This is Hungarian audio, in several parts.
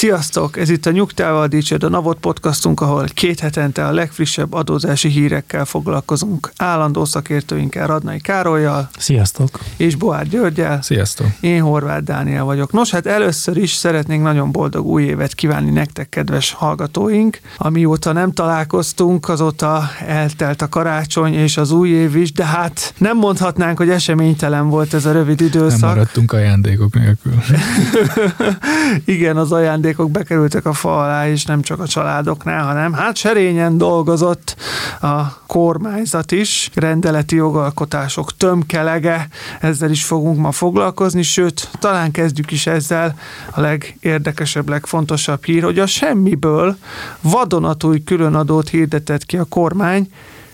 Sziasztok! Ez itt a Nyugtával Dicsőd, a Navot podcastunk, ahol két hetente a legfrissebb adózási hírekkel foglalkozunk. Állandó szakértőinkkel Radnai Károlyjal Sziasztok! és Boár Györgyel. Sziasztok! Én Horváth Dániel vagyok. Nos, hát először is szeretnénk nagyon boldog új évet kívánni nektek, kedves hallgatóink. Amióta nem találkoztunk, azóta eltelt a karácsony és az új év is, de hát nem mondhatnánk, hogy eseménytelen volt ez a rövid időszak. Nem maradtunk ajándékok nélkül. Igen, az ajándékok bekerültek a fa alá, és nem csak a családoknál, hanem hát serényen dolgozott a kormányzat is, rendeleti jogalkotások tömkelege, ezzel is fogunk ma foglalkozni, sőt, talán kezdjük is ezzel. A legérdekesebb, legfontosabb hír, hogy a semmiből vadonatúj különadót hirdetett ki a kormány,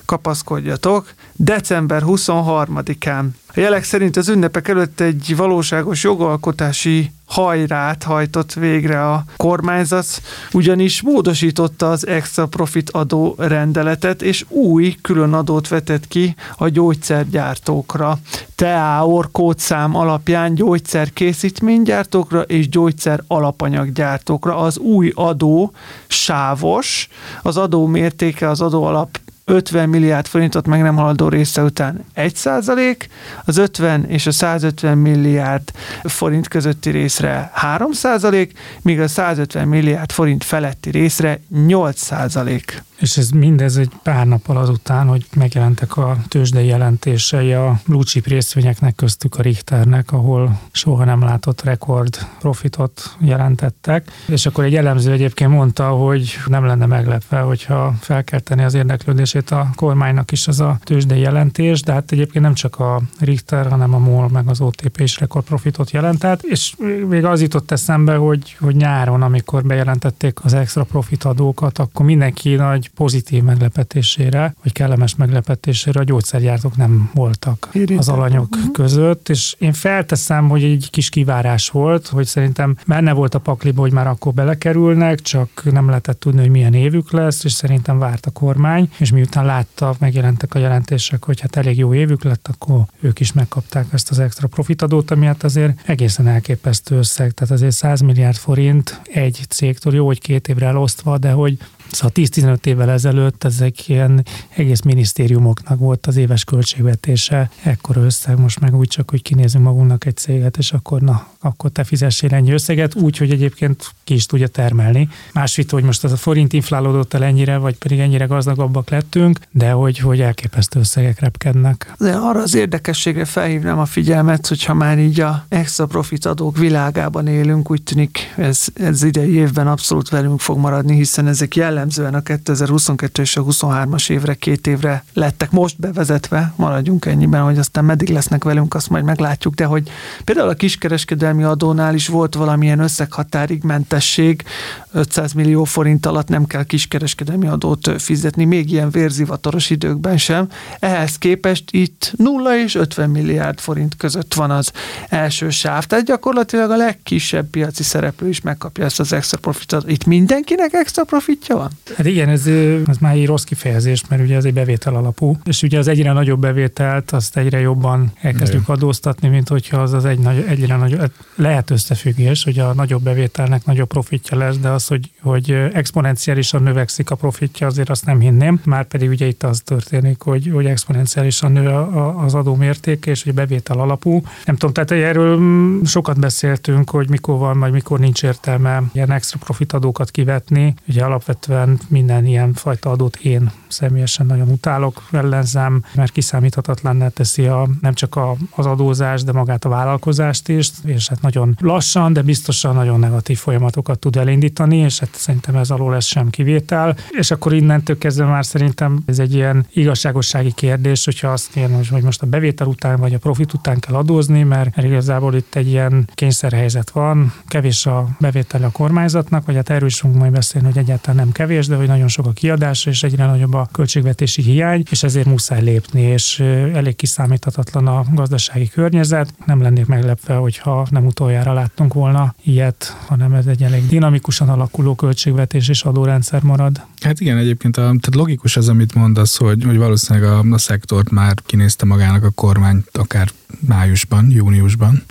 kapaszkodjatok, december 23-án. A jelek szerint az ünnepek előtt egy valóságos jogalkotási hajrát hajtott végre a kormányzat, ugyanis módosította az extra profit adó rendeletet, és új külön adót vetett ki a gyógyszergyártókra. TEAOR kódszám alapján gyógyszerkészítménygyártókra és gyógyszer alapanyaggyártókra. Az új adó sávos, az adó mértéke az adó alap 50 milliárd forintot meg nem haladó része után 1 százalék, az 50 és a 150 milliárd forint közötti részre 3 százalék, míg a 150 milliárd forint feletti részre 8 százalék. És ez mindez egy pár nappal azután, hogy megjelentek a tőzsdei jelentései a blue chip részvényeknek, köztük a Richternek, ahol soha nem látott rekord profitot jelentettek. És akkor egy elemző egyébként mondta, hogy nem lenne meglepve, hogyha felkelteni az érdeklődését a kormánynak is az a tőzsdei jelentés, de hát egyébként nem csak a Richter, hanem a MOL meg az OTP is rekordprofitot jelentett, és még az jutott eszembe, hogy, hogy nyáron, amikor bejelentették az extra profit adókat, akkor mindenki nagy pozitív meglepetésére, vagy kellemes meglepetésére a gyógyszergyártók nem voltak Érintettek. az alanyok Mhm. között, és én felteszem, hogy egy kis kivárás volt, hogy szerintem benne volt a pakliba, hogy már akkor belekerülnek, csak nem lehetett tudni, hogy milyen évük lesz, és szerintem várt a kormány, és miután látta, megjelentek a jelentések, hogy hát elég jó évük lett, akkor ők is megkapták ezt az extra profitadót, ami hát azért egészen elképesztő összeg, tehát azért 100 milliárd forint egy cégtől, jó, hogy két évre elosztva, de hogy Szóval 10-15 évvel ezelőtt ezek ilyen egész minisztériumoknak volt az éves költségvetése, ekkor összeg, most meg úgy csak, hogy kinézünk magunknak egy céget, és akkor na, akkor te fizessél ennyi összeget, úgy, hogy egyébként ki is tudja termelni. Másik, hogy most az a forint inflálódott el ennyire, vagy pedig ennyire gazdagabbak lettünk, de hogy, hogy elképesztő összegek repkednek. De arra az érdekességre felhívnám a figyelmet, hogyha már így a extra profit adók világában élünk, úgy tűnik ez, ez idei évben abszolút velünk fog maradni, hiszen ezek jellemzően a 2022 és a 23-as évre, két évre lettek most bevezetve, maradjunk ennyiben, hogy aztán meddig lesznek velünk, azt majd meglátjuk, de hogy például a kiskereskedelmi adónál is volt valamilyen összeghatárig mentesség, 500 millió forint alatt nem kell kiskereskedelmi adót fizetni, még ilyen vérzivataros időkben sem. Ehhez képest itt 0 és 50 milliárd forint között van az első sáv. Tehát gyakorlatilag a legkisebb piaci szereplő is megkapja ezt az extra profitot. Itt mindenkinek extra profitja van? Hát igen, ez, ez már egy rossz kifejezés, mert ugye ez egy bevétel alapú, és ugye az egyre nagyobb bevételt azt egyre jobban elkezdjük adóztatni, mint hogyha az az egy nagy, egyre nagyobb, hát lehet összefüggés, hogy a nagyobb bevételnek nagyobb profitja lesz, de az, hogy, hogy exponenciálisan növekszik a profitja, azért azt nem hinném, már pedig ugye itt az történik, hogy, hogy exponenciálisan nő az adó mértéke, és hogy bevétel alapú. Nem tudom, tehát erről mm, sokat beszéltünk, hogy mikor van, vagy mikor nincs értelme ilyen extra profit adókat kivetni. Ugye alapvetően minden ilyen fajta adót én személyesen nagyon utálok, ellenzem, mert kiszámíthatatlanná teszi a, nem csak a, az adózás, de magát a vállalkozást is, és hát nagyon lassan, de biztosan nagyon negatív folyamatokat tud elindítani, és hát szerintem ez alól ez sem kivétel. És akkor innentől kezdve már szerintem ez egy ilyen igazságossági kérdés, hogyha azt kéne, hogy most a bevétel után vagy a profit után kell adózni, mert igazából itt egy ilyen kényszerhelyzet van, kevés a bevétel a kormányzatnak, vagy hát erről is fogunk majd beszélni, hogy egyáltalán nem kevés, kevés, de hogy nagyon sok a kiadás, és egyre nagyobb a költségvetési hiány, és ezért muszáj lépni, és elég kiszámíthatatlan a gazdasági környezet. Nem lennék meglepve, hogyha nem utoljára láttunk volna ilyet, hanem ez egy elég dinamikusan alakuló költségvetés és adórendszer marad. Hát igen, egyébként a, tehát logikus az, amit mondasz, hogy, hogy valószínűleg a, a szektort már kinézte magának a kormány akár májusban, júniusban,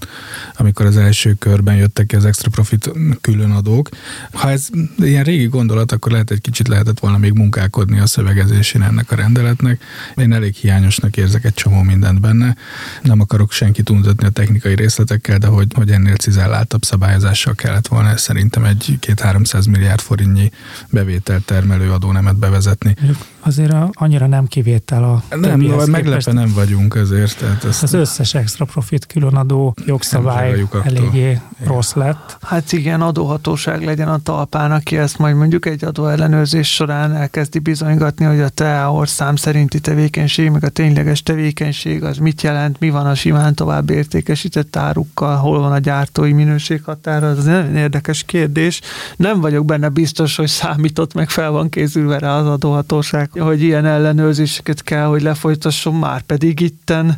amikor az első körben jöttek ki az extra profit különadók. Ha ez ilyen régi gondolat, akkor lehet egy kicsit lehetett volna még munkálkodni a szövegezésén ennek a rendeletnek. Én elég hiányosnak érzek egy csomó mindent benne. Nem akarok senkit untatni a technikai részletekkel, de hogy, hogy ennél cizelláltabb szabályozással kellett volna szerintem egy két 300 milliárd forintnyi bevétel termelő adónemet bevezetni. Azért a, annyira nem kivétel a Nem, meglepve nem vagyunk ezért. Tehát ezt az összes extra profit különadó jogszabály eléggé igen. rossz lett. Hát igen, adóhatóság legyen a talpán, aki ezt majd mondjuk egy adóellenőrzés során elkezdi bizonygatni, hogy a te orszám szerinti tevékenység, meg a tényleges tevékenység az mit jelent, mi van a simán tovább értékesített árukkal, hol van a gyártói minőséghatár, az nagyon érdekes kérdés. Nem vagyok benne biztos, hogy számított meg fel van készülve rá az adóhatóság, hogy ilyen ellenőrzéseket kell, hogy lefolytasson, már pedig itten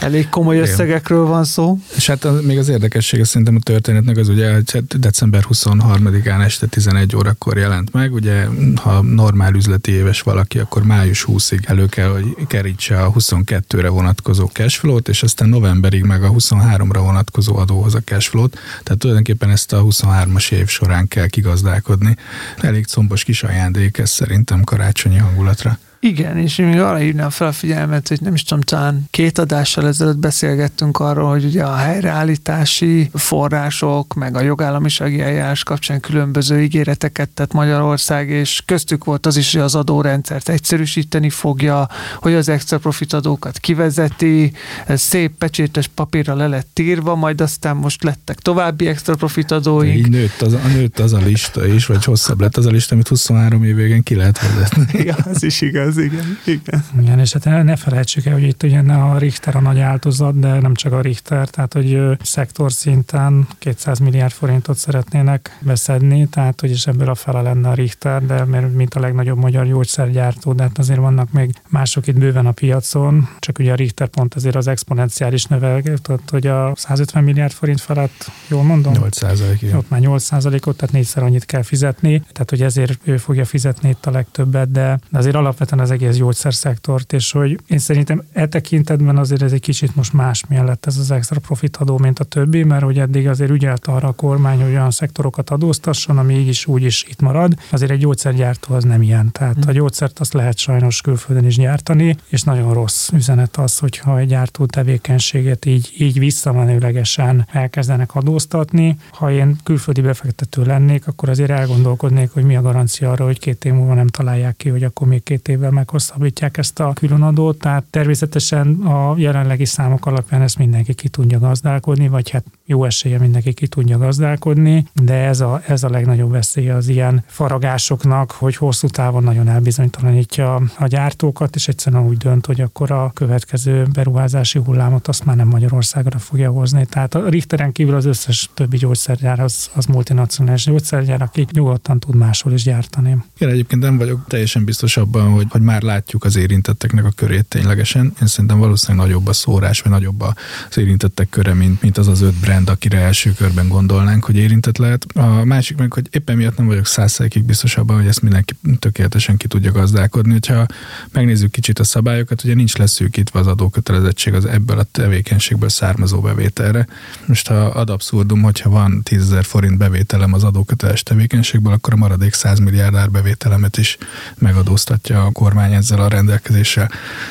elég komoly összegekről van szó. És hát az, még az érdekessége szerintem a történetnek az ugye hát december 23-án este 11 órakor jelent meg, ugye ha normál üzleti éves valaki, akkor május 20-ig elő kell, hogy kerítse a 22-re vonatkozó cashflow-t, és aztán novemberig meg a 23-ra vonatkozó adóhoz a cashflow-t, tehát tulajdonképpen ezt a 23-as év során kell kigazdálkodni. Elég combos kis ajándék ez szerintem karácsonyi оператора – Igen, és én még arra hívnám fel a figyelmet, hogy nem is tudom, talán két adással ezelőtt beszélgettünk arról, hogy ugye a helyreállítási források, meg a jogállamisági eljárás kapcsán különböző ígéreteket tett Magyarország, és köztük volt az is, hogy az adórendszert egyszerűsíteni fogja, hogy az extra profit adókat kivezeti, ez szép pecsétes papírra le lett írva, majd aztán most lettek további extra profit adóink. Így nőtt az, nőtt az a lista is, vagy hosszabb lett az a lista, amit 23 év végén ki lehet vezetni. Ja, ez is igaz ez, igen. Igen, igen és hát ne felejtsük el, hogy itt ugye a Richter a nagy áltozat, de nem csak a Richter, tehát hogy szektor szinten 200 milliárd forintot szeretnének beszedni, tehát hogy is ebből a fele lenne a Richter, de mert mint a legnagyobb magyar gyógyszergyártó, de hát azért vannak még mások itt bőven a piacon, csak ugye a Richter pont azért az exponenciális növelget, hogy a 150 milliárd forint felett, jól mondom? 8 százalék, Ott már 8 százalékot, tehát négyszer annyit kell fizetni, tehát hogy ezért ő fogja fizetni itt a legtöbbet, de azért alapvetően az egész gyógyszerszektort, és hogy én szerintem e tekintetben azért ez egy kicsit most más lett ez az extra profit adó, mint a többi, mert hogy eddig azért ügyelt arra a kormány, hogy olyan szektorokat adóztasson, ami így is úgy is itt marad. Azért egy gyógyszergyártó az nem ilyen. Tehát hm. a gyógyszert azt lehet sajnos külföldön is gyártani, és nagyon rossz üzenet az, hogyha egy gyártó tevékenységet így, így visszamenőlegesen elkezdenek adóztatni. Ha én külföldi befektető lennék, akkor azért elgondolkodnék, hogy mi a garancia arra, hogy két év múlva nem találják ki, hogy akkor még két évvel meghosszabbítják ezt a különadót, tehát természetesen a jelenlegi számok alapján ezt mindenki ki tudja gazdálkodni, vagy hát jó esélye mindenki ki tudja gazdálkodni, de ez a, ez a legnagyobb veszélye az ilyen faragásoknak, hogy hosszú távon nagyon elbizonytalanítja a gyártókat, és egyszerűen úgy dönt, hogy akkor a következő beruházási hullámot azt már nem Magyarországra fogja hozni. Tehát a Richteren kívül az összes többi gyógyszergyár az, az multinacionális gyógyszergyár, aki nyugodtan tud máshol is gyártani. Igen, egyébként nem vagyok teljesen biztos abban, hogy, hogy már látjuk az érintetteknek a körét ténylegesen. Én szerintem valószínűleg nagyobb a szórás, vagy nagyobb az érintettek köre, mint, mint az az öt brand, akire első körben gondolnánk, hogy érintett lehet. A másik meg, hogy éppen miatt nem vagyok százszerikig biztos abban, hogy ezt mindenki tökéletesen ki tudja gazdálkodni. Ha megnézzük kicsit a szabályokat, ugye nincs leszűkítve az adókötelezettség az ebből a tevékenységből származó bevételre. Most ha ad abszurdum, hogyha van 10 forint bevételem az adóköteles tevékenységből, akkor a maradék 100 milliárd árbevételemet is megadóztatja a kormány ezzel a rendelkezéssel.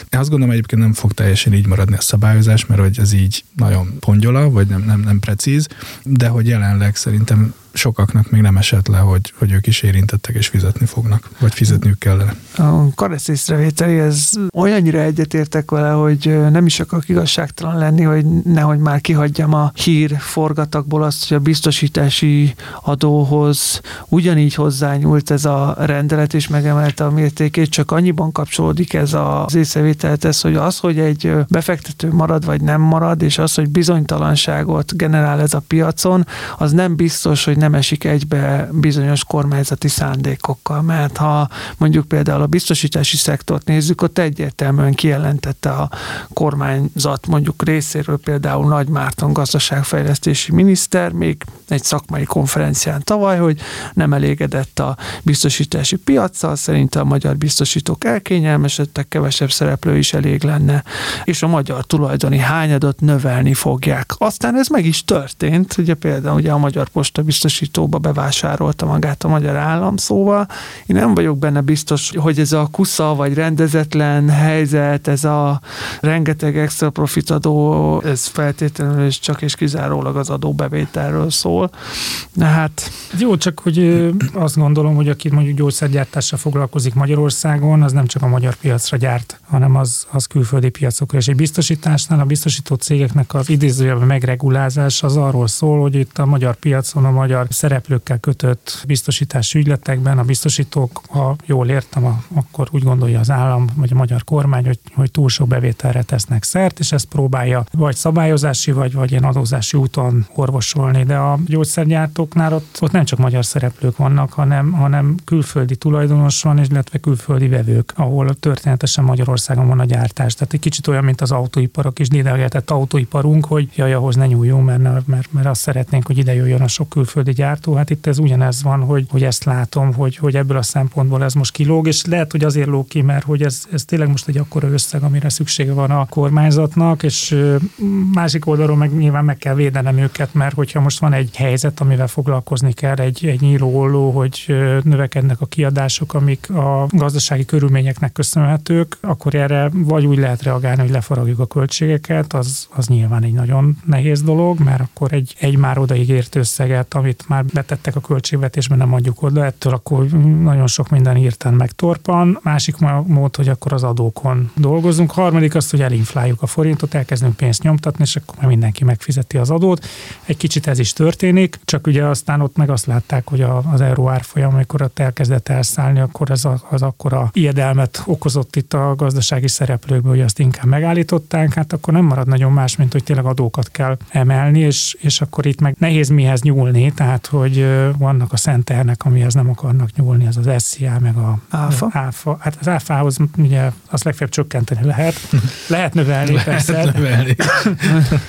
Én azt gondolom egyébként nem fog teljesen így maradni a szabályozás, mert hogy ez így nagyon pongyola, vagy nem, nem, nem precíz, de hogy jelenleg szerintem sokaknak még nem esett le, hogy, hogy ők is érintettek és fizetni fognak, vagy fizetniük kellene. A karesz észrevételi, ez olyannyira egyetértek vele, hogy nem is akarok igazságtalan lenni, hogy nehogy már kihagyjam a hír forgatakból azt, hogy a biztosítási adóhoz ugyanígy hozzányúlt ez a rendelet, és megemelte a mértékét, csak annyiban kapcsolódik ez az észrevételhez, hogy az, hogy egy befektető marad vagy nem marad, és az, hogy bizonytalanságot generál ez a piacon, az nem biztos, hogy nem esik egybe bizonyos kormányzati szándékokkal, mert ha mondjuk például a biztosítási szektort nézzük, ott egyértelműen kijelentette a kormányzat mondjuk részéről például Nagy Márton gazdaságfejlesztési miniszter még egy szakmai konferencián tavaly, hogy nem elégedett a biztosítási piacsal, szerint a magyar biztosítók elkényelmesedtek, kevesebb szereplő is elég lenne, és a magyar tulajdoni hányadot növelni fogják. Aztán ez meg is történt, ugye például ugye a Magyar Posta biztosítóba bevásárolta magát a magyar állam, szóval én nem vagyok benne biztos, hogy ez a kusza vagy rendezetlen helyzet, ez a rengeteg extra profitadó, ez feltétlenül és csak és kizárólag az adóbevételről szól. De hát... Jó, csak hogy azt gondolom, hogy aki mondjuk gyógyszergyártással foglalkozik Magyarországon, az nem csak a magyar piacra gyárt, hanem az, az külföldi piacokra. És egy biztosításnál a biztosító cégeknek az idézőjelben megregulázás az arról szól, hogy itt a magyar piacon a magyar szereplőkkel kötött biztosítási ügyletekben a biztosítók, ha jól értem, akkor úgy gondolja az állam vagy a magyar kormány, hogy, hogy túl sok bevételre tesznek szert, és ezt próbálja vagy szabályozási, vagy, vagy ilyen adózási úton orvosolni. De a gyógyszergyártóknál ott, ott nem csak magyar szereplők vannak, hanem, hanem külföldi tulajdonos van, illetve külföldi vevők, ahol történetesen Magyarországon van a gyártás. Tehát egy kicsit olyan, mint az autóipar, a kis dédelgetett autóiparunk, hogy jaj, ahhoz ne nyúljunk, mert, mert, mert azt szeretnénk, hogy ide jöjjön a sok külföldi gyártó. Hát itt ez ugyanez van, hogy, hogy ezt látom, hogy, hogy ebből a szempontból ez most kilóg, és lehet, hogy azért lóg ki, mert hogy ez, ez tényleg most egy akkora összeg, amire szüksége van a kormányzatnak, és másik oldalról meg nyilván meg kell védenem őket, mert hogyha most van egy helyzet, amivel foglalkozni kell, egy, egy nyíló hogy növekednek a kiadások, amik a gazdasági körülményeknek köszönhetők, akkor erre vagy úgy lehet reagálni, hogy lefaragjuk a költségeket, az, az nyilván egy nagyon nehéz dolog, mert akkor egy, egy már odaígért összeget, amit már betettek a költségvetésben, nem adjuk oda, ettől akkor nagyon sok minden írtán megtorpan. Másik mód, hogy akkor az adókon dolgozunk. Harmadik azt, hogy elinfláljuk a forintot, elkezdünk pénzt nyomtatni, és akkor mindenki megfizeti az adót. Egy kicsit ez is történik, csak ugye aztán ott meg azt látták, hogy az euró árfolyam, amikor ott elkezdett elszállni, akkor ez a, az akkora ijedelmet okozott itt a gazdasági szereplőkből, hogy azt inkább megállították, hát akkor nem marad nagyon más, mint hogy tényleg adókat kell emelni, és, és akkor itt meg nehéz mihez nyúlni, tehát hogy vannak a szenternek, amihez nem akarnak nyúlni, az az SZIA, meg a áfa. áfa. Hát az áfához ugye azt legfeljebb csökkenteni lehet. Lehet növelni, lehet persze. Növelni.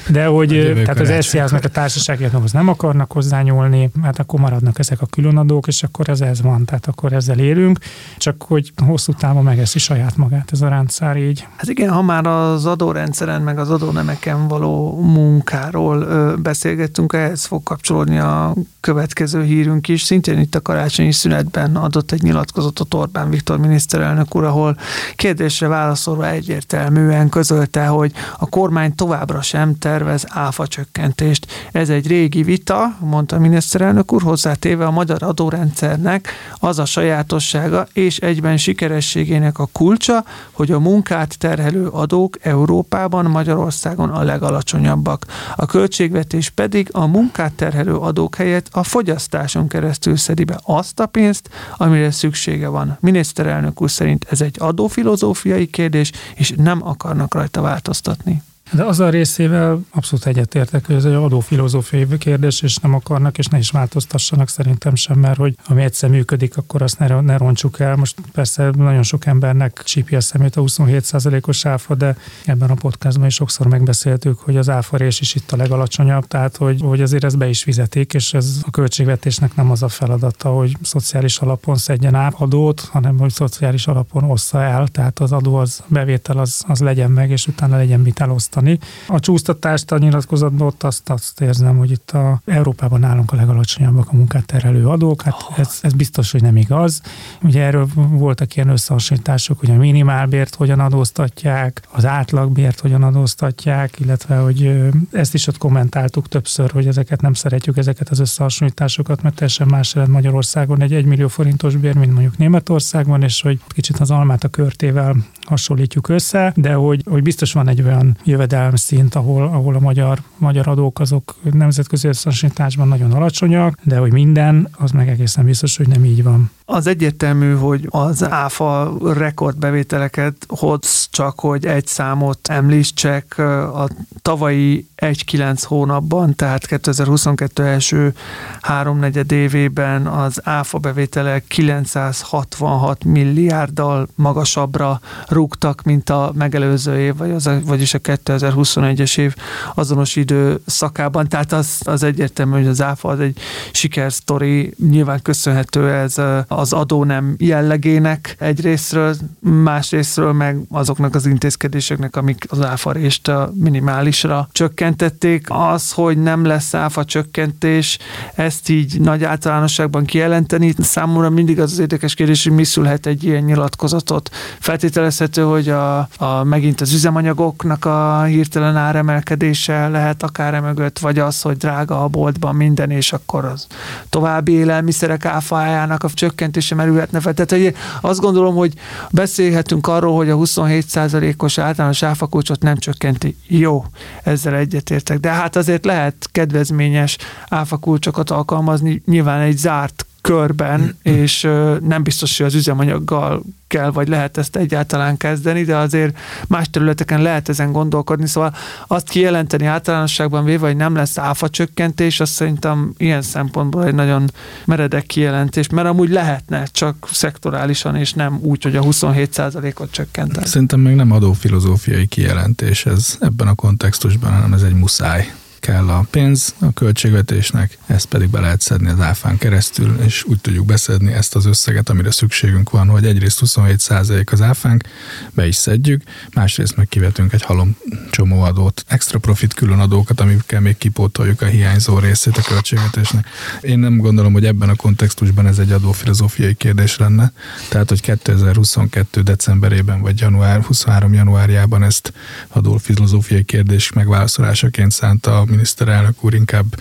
De hogy tehát az SZIA-hoz meg a társaságokhoz nem akarnak hozzányúlni, hát akkor maradnak ezek a különadók, és akkor ez ez van, tehát akkor ezzel élünk, csak hogy hosszú távon megeszi saját magát ez a rendszer így. Hát igen, ha már az adórendszeren, meg az adónemeken való munkáról beszélgettünk, ehhez fog kapcsolódni a következő hírünk is. Szintén itt a karácsonyi szünetben adott egy nyilatkozatot Orbán Viktor miniszterelnök úr, ahol kérdésre válaszolva egyértelműen közölte, hogy a kormány továbbra sem tervez áfa csökkentést. Ez egy régi vita, mondta a miniszterelnök úr, hozzátéve a magyar adórendszernek az a sajátossága és egyben sikerességének a kulcsa, hogy a munkát terhelő adók Európában, Magyarországon a legalacsonyabbak. A költségvetés pedig a munkát terhelő adók helyett a fogyasztáson keresztül szedi be azt a pénzt, amire szüksége van. Miniszterelnök úr szerint ez egy adófilozófiai kérdés, és nem akarnak rajta változtatni. De az a részével abszolút egyetértek, hogy ez egy adófilozófiai kérdés, és nem akarnak, és ne is változtassanak szerintem sem, mert hogy ami egyszer működik, akkor azt ne, ne roncsuk el. Most persze nagyon sok embernek csípi a szemét a 27%-os áfa, de ebben a podcastban is sokszor megbeszéltük, hogy az áfarés is itt a legalacsonyabb, tehát hogy, hogy azért ezt be is fizetik, és ez a költségvetésnek nem az a feladata, hogy szociális alapon szedjen adót, hanem hogy szociális alapon ossza el, tehát az adó az bevétel az, az legyen meg, és utána legyen mit elosztani tartani. A csúsztatást a nyilatkozatban ott azt, azt érzem, hogy itt a Európában nálunk a legalacsonyabbak a munkát terhelő adók, hát oh. ez, ez biztos, hogy nem igaz. Ugye erről voltak ilyen összehasonlítások, hogy a minimálbért hogyan adóztatják, az átlagbért hogyan adóztatják, illetve hogy ezt is ott kommentáltuk többször, hogy ezeket nem szeretjük, ezeket az összehasonlításokat, mert teljesen más lehet Magyarországon egy 1 millió forintos bér, mint mondjuk Németországban, és hogy kicsit az almát a körtével hasonlítjuk össze, de hogy, hogy biztos van egy olyan jövedelmi jövedelm szint, ahol, ahol a magyar, magyar adók azok nemzetközi összehasonlításban nagyon alacsonyak, de hogy minden, az meg egészen biztos, hogy nem így van. Az egyértelmű, hogy az áfa rekordbevételeket hoz, csak hogy egy számot említsek, a tavalyi 1-9 hónapban, tehát 2022 első háromnegyed évében az áfa bevételek 966 milliárddal magasabbra rúgtak, mint a megelőző év, vagy az, vagyis a 2021-es év azonos idő szakában. Tehát az, az egyértelmű, hogy az áfa az egy sikersztori, nyilván köszönhető ez az adó nem jellegének egyrésztről, másrésztről meg azoknak az intézkedéseknek, amik az áfarést minimálisra csökkentették. Az, hogy nem lesz áfa csökkentés, ezt így nagy általánosságban kijelenteni, számomra mindig az az érdekes kérdés, hogy mi szülhet egy ilyen nyilatkozatot. Feltételezhető, hogy a, a megint az üzemanyagoknak a hirtelen áremelkedése lehet akár emögött, vagy az, hogy drága a boltban minden, és akkor az további élelmiszerek áfájának a csökkentése merülhetne fel. Tehát hogy azt gondolom, hogy beszélhetünk arról, hogy a 27%-os általános áfakulcsot nem csökkenti. Jó, ezzel egyetértek. De hát azért lehet kedvezményes áfakulcsokat alkalmazni, nyilván egy zárt körben, és nem biztos, hogy az üzemanyaggal kell, vagy lehet ezt egyáltalán kezdeni, de azért más területeken lehet ezen gondolkodni, szóval azt kijelenteni általánosságban véve, hogy nem lesz áfa csökkentés, azt szerintem ilyen szempontból egy nagyon meredek kijelentés, mert amúgy lehetne, csak szektorálisan, és nem úgy, hogy a 27%-ot csökkenteni. Szerintem meg nem adófilozófiai kijelentés ez ebben a kontextusban, hanem ez egy muszáj kell a pénz a költségvetésnek, ezt pedig be lehet szedni az áfán keresztül, és úgy tudjuk beszedni ezt az összeget, amire szükségünk van, hogy egyrészt 27% az áfánk, be is szedjük, másrészt meg kivetünk egy halom csomó adót, extra profit külön adókat, amikkel még kipótoljuk a hiányzó részét a költségvetésnek. Én nem gondolom, hogy ebben a kontextusban ez egy adófilozófiai kérdés lenne, tehát, hogy 2022. decemberében vagy január 23. januárjában ezt adófilozófiai kérdés megválaszolásaként szánta a miniszterelnök úr, inkább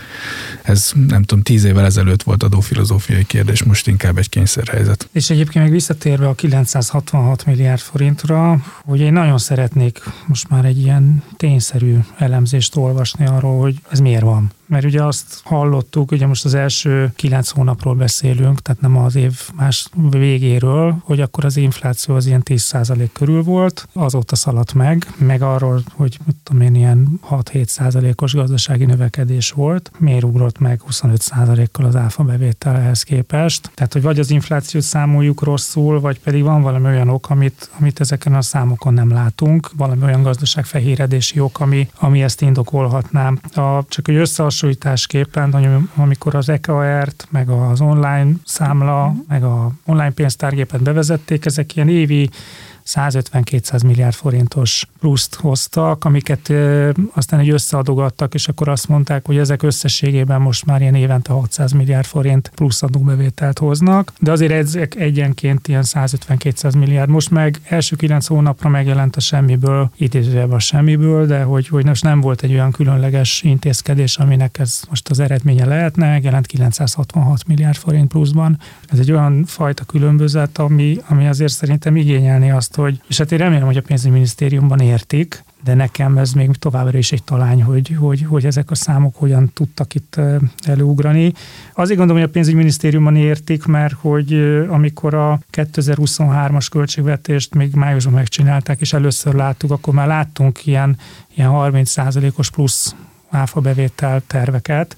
ez nem tudom, tíz évvel ezelőtt volt adófilozófiai kérdés, most inkább egy kényszerhelyzet. És egyébként meg visszatérve a 966 milliárd forintra, hogy én nagyon szeretnék most már egy ilyen tényszerű elemzést olvasni arról, hogy ez miért van. Mert ugye azt hallottuk, ugye most az első kilenc hónapról beszélünk, tehát nem az év más végéről, hogy akkor az infláció az ilyen 10% körül volt, azóta szaladt meg, meg arról, hogy mit tudom én, ilyen 6-7%-os gazdasági növekedés volt, miért ugrott meg 25%-kal az áfa bevételhez képest. Tehát, hogy vagy az inflációt számoljuk rosszul, vagy pedig van valami olyan ok, amit, amit ezeken a számokon nem látunk, valami olyan gazdaságfehéredési ok, ami, ami ezt indokolhatná. A, csak hogy összehasonlításképpen, amikor az EKR-t, meg az online számla, meg a online pénztárgépet bevezették, ezek ilyen évi 150-200 milliárd forintos pluszt hoztak, amiket aztán egy összeadogattak, és akkor azt mondták, hogy ezek összességében most már ilyen évente 600 milliárd forint plusz adóbevételt hoznak, de azért ezek egyenként ilyen 150-200 milliárd. Most meg első kilenc hónapra megjelent a semmiből, idézőjelben a semmiből, de hogy, hogy most nem volt egy olyan különleges intézkedés, aminek ez most az eredménye lehetne, megjelent 966 milliárd forint pluszban. Ez egy olyan fajta különbözet, ami, ami azért szerintem igényelni azt, hogy, és hát én remélem, hogy a pénzügyminisztériumban értik, de nekem ez még továbbra is egy talány, hogy, hogy, hogy ezek a számok hogyan tudtak itt előugrani. Azért gondolom, hogy a pénzügyminisztériumban értik, mert hogy amikor a 2023-as költségvetést még májusban megcsinálták, és először láttuk, akkor már láttunk ilyen, ilyen 30%-os plusz áfa bevétel terveket,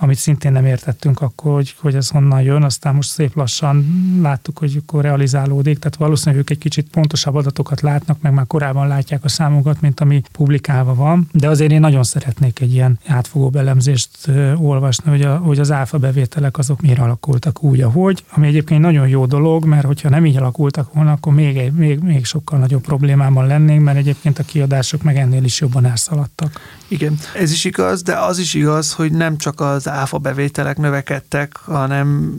amit szintén nem értettünk akkor, hogy, hogy ez honnan jön, aztán most szép lassan láttuk, hogy akkor realizálódik, tehát valószínűleg ők egy kicsit pontosabb adatokat látnak, meg már korábban látják a számokat, mint ami publikálva van, de azért én nagyon szeretnék egy ilyen átfogó elemzést olvasni, hogy, a, hogy az áfa bevételek azok miért alakultak úgy, ahogy, ami egyébként nagyon jó dolog, mert hogyha nem így alakultak volna, akkor még, még, még sokkal nagyobb problémában lennénk, mert egyébként a kiadások meg ennél is jobban elszaladtak. Igen, ez is igaz, de az is igaz, hogy nem csak az áfa bevételek növekedtek, hanem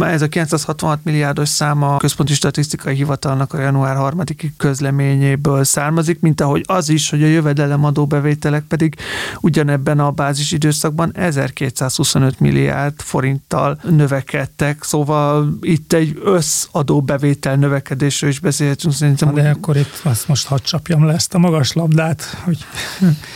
ez a 966 milliárdos száma a Központi Statisztikai Hivatalnak a január 3 közleményéből származik, mint ahogy az is, hogy a jövedelemadó bevételek pedig ugyanebben a bázis időszakban 1225 milliárd forinttal növekedtek, szóval itt egy összadó bevétel növekedésről is beszélhetünk. Szerintem, de akkor itt azt most hadd csapjam le ezt a magas labdát, hogy,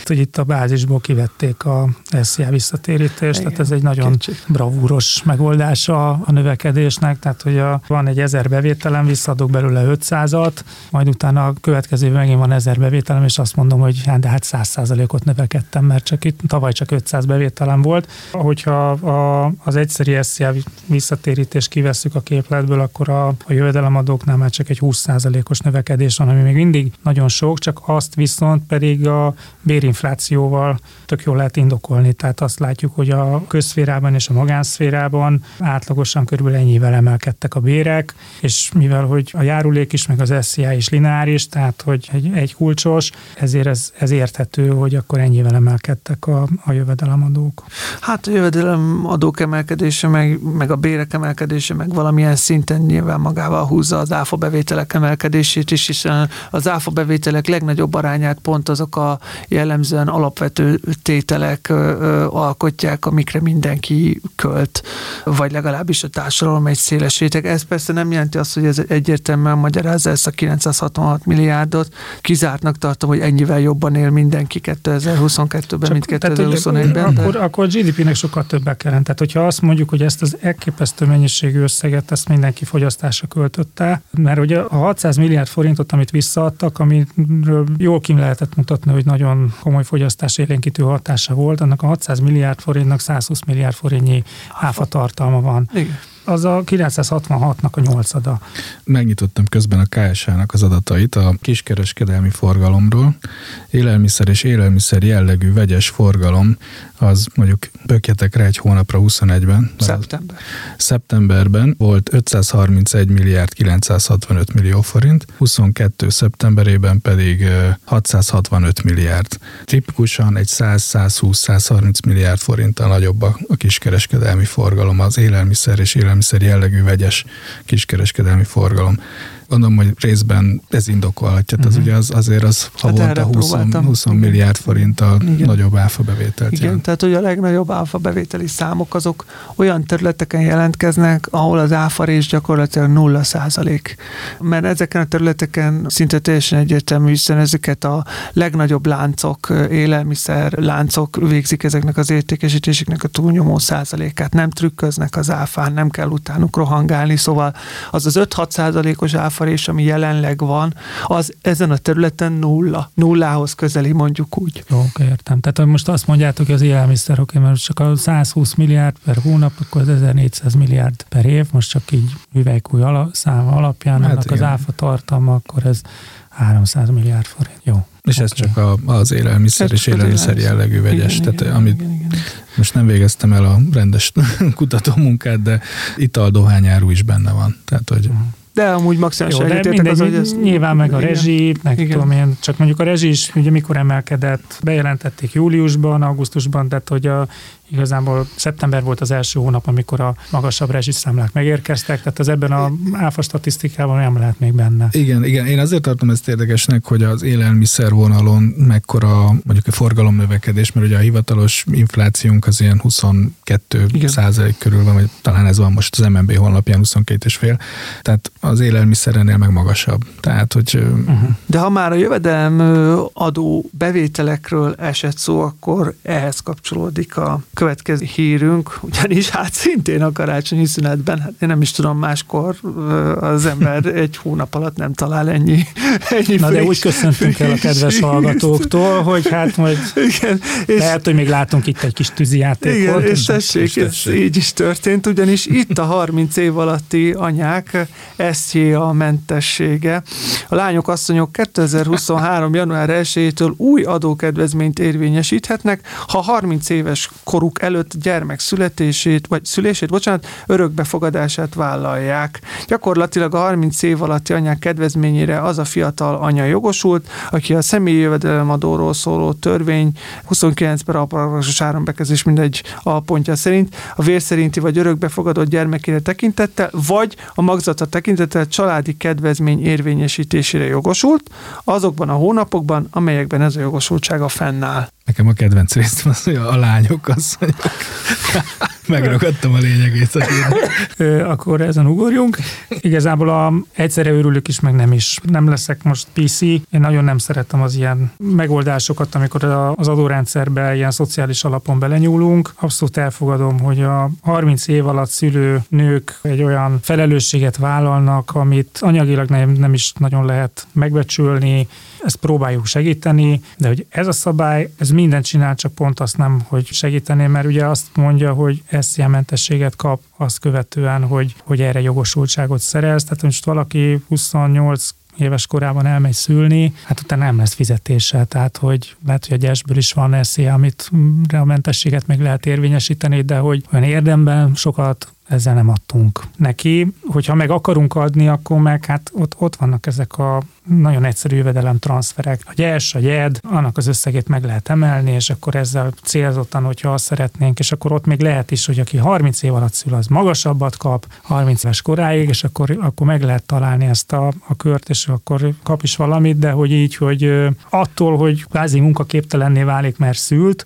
hogy itt a bázisból kivették a SZIA visszatérítést, Igen, tehát ez egy nagyon kicsit. bravúros megoldása a növekedésnek, tehát hogy a, van egy ezer bevételem, visszadok belőle 500-at, majd utána a következő megint van ezer bevételem, és azt mondom, hogy hát, de hát 100%-ot növekedtem, mert csak itt tavaly csak 500 bevételem volt. Hogyha a, az egyszeri SZIA visszatérítés kivesszük a képletből, akkor a, a jövedelemadóknál már csak egy 20%-os növekedés van, ami még mindig nagyon sok, csak azt viszont pedig a bérinflációval tök jól lehet indokolni. Tehát azt látjuk, hogy a közszférában és a magánszférában átlagosan körülbelül ennyivel emelkedtek a bérek, és mivel hogy a járulék is, meg az SZIA is lineáris, tehát hogy egy, egy kulcsos, ezért ez, ez érthető, hogy akkor ennyivel emelkedtek a, a jövedelemadók. Hát a jövedelemadók emelkedése, meg, meg a bérek emelkedése, meg valamilyen szinten nyilván magával húzza az áfa bevételek emelkedését is, hiszen az áfa bevételek legnagyobb arányát pont azok a jellemzően alapvető tételek alkotják, amikre mindenki költ, vagy legalábbis a társadalom egy széles réteg. Ez persze nem jelenti azt, hogy ez egyértelműen magyarázza ezt a 966 milliárdot. Kizártnak tartom, hogy ennyivel jobban él mindenki 2022-ben, mint 2021-ben. Akkor, akkor a GDP-nek sokkal többek kellene. Tehát, hogyha azt mondjuk, hogy ezt az elképesztő mennyiségű összeget, ezt mindenki fogyasztásra költötte, mert ugye a 600 milliárd forintot, amit visszaadtak, amiről jól kim lehetett mutatni, hogy nagyon komoly fogyasztás élénkítő hatása volt, annak a 600 milliárd forintnak 120 milliárd forintnyi áfa tartalma van. Igen az a 966-nak a nyolcada. Megnyitottam közben a KSH-nak az adatait a kiskereskedelmi forgalomról. Élelmiszer és élelmiszer jellegű vegyes forgalom az mondjuk bökjetek rá egy hónapra 21-ben. Szeptember. Szeptemberben volt 531 milliárd 965 millió forint, 22 szeptemberében pedig 665 milliárd. Tipikusan egy 100-120-130 milliárd forinttal nagyobb a, kiskereskedelmi forgalom az élelmiszer és élelmiszer jellegű vegyes kiskereskedelmi forgalom gondolom, hogy részben ez indokolhatja. Uh-huh. Az ugye az, azért az hát havonta 20, 20 milliárd forinttal Igen. nagyobb áfa bevételt Igen, jelent. tehát hogy a legnagyobb áfa bevételi számok azok olyan területeken jelentkeznek, ahol az áfa rész gyakorlatilag nulla százalék. Mert ezeken a területeken szinte teljesen egyértelmű, hiszen ezeket a legnagyobb láncok, élelmiszer láncok végzik ezeknek az értékesítéseknek a túlnyomó százalékát. Nem trükköznek az áfán, nem kell utánuk rohangálni, szóval az az 5-6 százalékos áfa erőforrás, ami jelenleg van, az ezen a területen nulla. Nullához közeli, mondjuk úgy. Jó, oké, értem. Tehát most azt mondjátok, hogy az élelmiszer, oké, mert csak a 120 milliárd per hónap, akkor az 1400 milliárd per év, most csak így üvelykúj ala, száma alapján, hát annak igen. az áfa tartalma, akkor ez 300 milliárd forint. Jó. És okay. ez csak a, az élelmiszer ez és élelmiszer jellegű vegyes. Igen, tehát igen, amit igen, igen. most nem végeztem el a rendes kutatómunkát, de ital dohányáru is benne van. Tehát, hogy uh-huh. De amúgy maximálisan egyetértek az, hogy ez... Nyilván meg a rezsi, meg igen. tudom én, csak mondjuk a rezsi is, ugye mikor emelkedett, bejelentették júliusban, augusztusban, tehát hogy a Igazából szeptember volt az első hónap, amikor a magasabb rezsiszámlák megérkeztek, tehát az ebben a áfa statisztikában nem lehet még benne. Igen, igen, én azért tartom ezt érdekesnek, hogy az élelmiszer vonalon mekkora mondjuk a forgalom növekedés, mert ugye a hivatalos inflációnk az ilyen 22 igen. százalék körül van, vagy talán ez van most az MNB honlapján 22 és fél, tehát az élelmiszerenél meg magasabb. Tehát, hogy... Uh-huh. De ha már a jövedelem adó bevételekről esett szó, akkor ehhez kapcsolódik a következő hírünk, ugyanis hát szintén a karácsonyi szünetben, hát én nem is tudom, máskor az ember egy hónap alatt nem talál ennyi, ennyi Na de úgy köszöntünk el a kedves hallgatóktól, hogy hát majd igen, és lehet, hogy még látunk itt egy kis tűzijátékot. Igen, és tessék, ez így is történt, ugyanis itt a 30 év alatti anyák esztjé a mentessége. A lányok, asszonyok 2023. január 1-től új adókedvezményt érvényesíthetnek, ha 30 éves koruk fiúk előtt gyermek születését, vagy szülését, bocsánat, örökbefogadását vállalják. Gyakorlatilag a 30 év alatti anyák kedvezményére az a fiatal anya jogosult, aki a személyi jövedelemadóról szóló törvény 29 per alparagrafusos árambekezés mindegy alpontja szerint a vér szerinti vagy örökbefogadott gyermekére tekintettel, vagy a magzata tekintettel családi kedvezmény érvényesítésére jogosult, azokban a hónapokban, amelyekben ez a jogosultsága fennáll. Nekem a kedvenc részem az, hogy a lányok asszonyok. Megragadtam a lényegét. Akkor ezen ugorjunk. Igazából a, egyszerre örülök is, meg nem is. Nem leszek most PC. Én nagyon nem szeretem az ilyen megoldásokat, amikor az adórendszerbe ilyen szociális alapon belenyúlunk. Abszolút elfogadom, hogy a 30 év alatt szülő nők egy olyan felelősséget vállalnak, amit anyagilag nem, nem is nagyon lehet megbecsülni, ezt próbáljuk segíteni, de hogy ez a szabály, ez mindent csinál, csak pont azt nem, hogy segíteni, mert ugye azt mondja, hogy mentességet kap azt követően, hogy, hogy erre jogosultságot szerez. Tehát most valaki 28 éves korában elmegy szülni, hát utána nem lesz fizetése, tehát hogy lehet, hogy a gyesből is van esélye, amit a mentességet meg lehet érvényesíteni, de hogy olyan érdemben sokat ezzel nem adtunk neki. Hogyha meg akarunk adni, akkor meg hát ott, ott vannak ezek a nagyon egyszerű jövedelem transferek. A gyes, a gyed, annak az összegét meg lehet emelni, és akkor ezzel célzottan, hogyha azt szeretnénk, és akkor ott még lehet is, hogy aki 30 év alatt szül, az magasabbat kap, 30 éves koráig, és akkor, akkor meg lehet találni ezt a, a kört, és akkor kap is valamit, de hogy így, hogy attól, hogy kvázi munkaképtelenné válik, mert szült,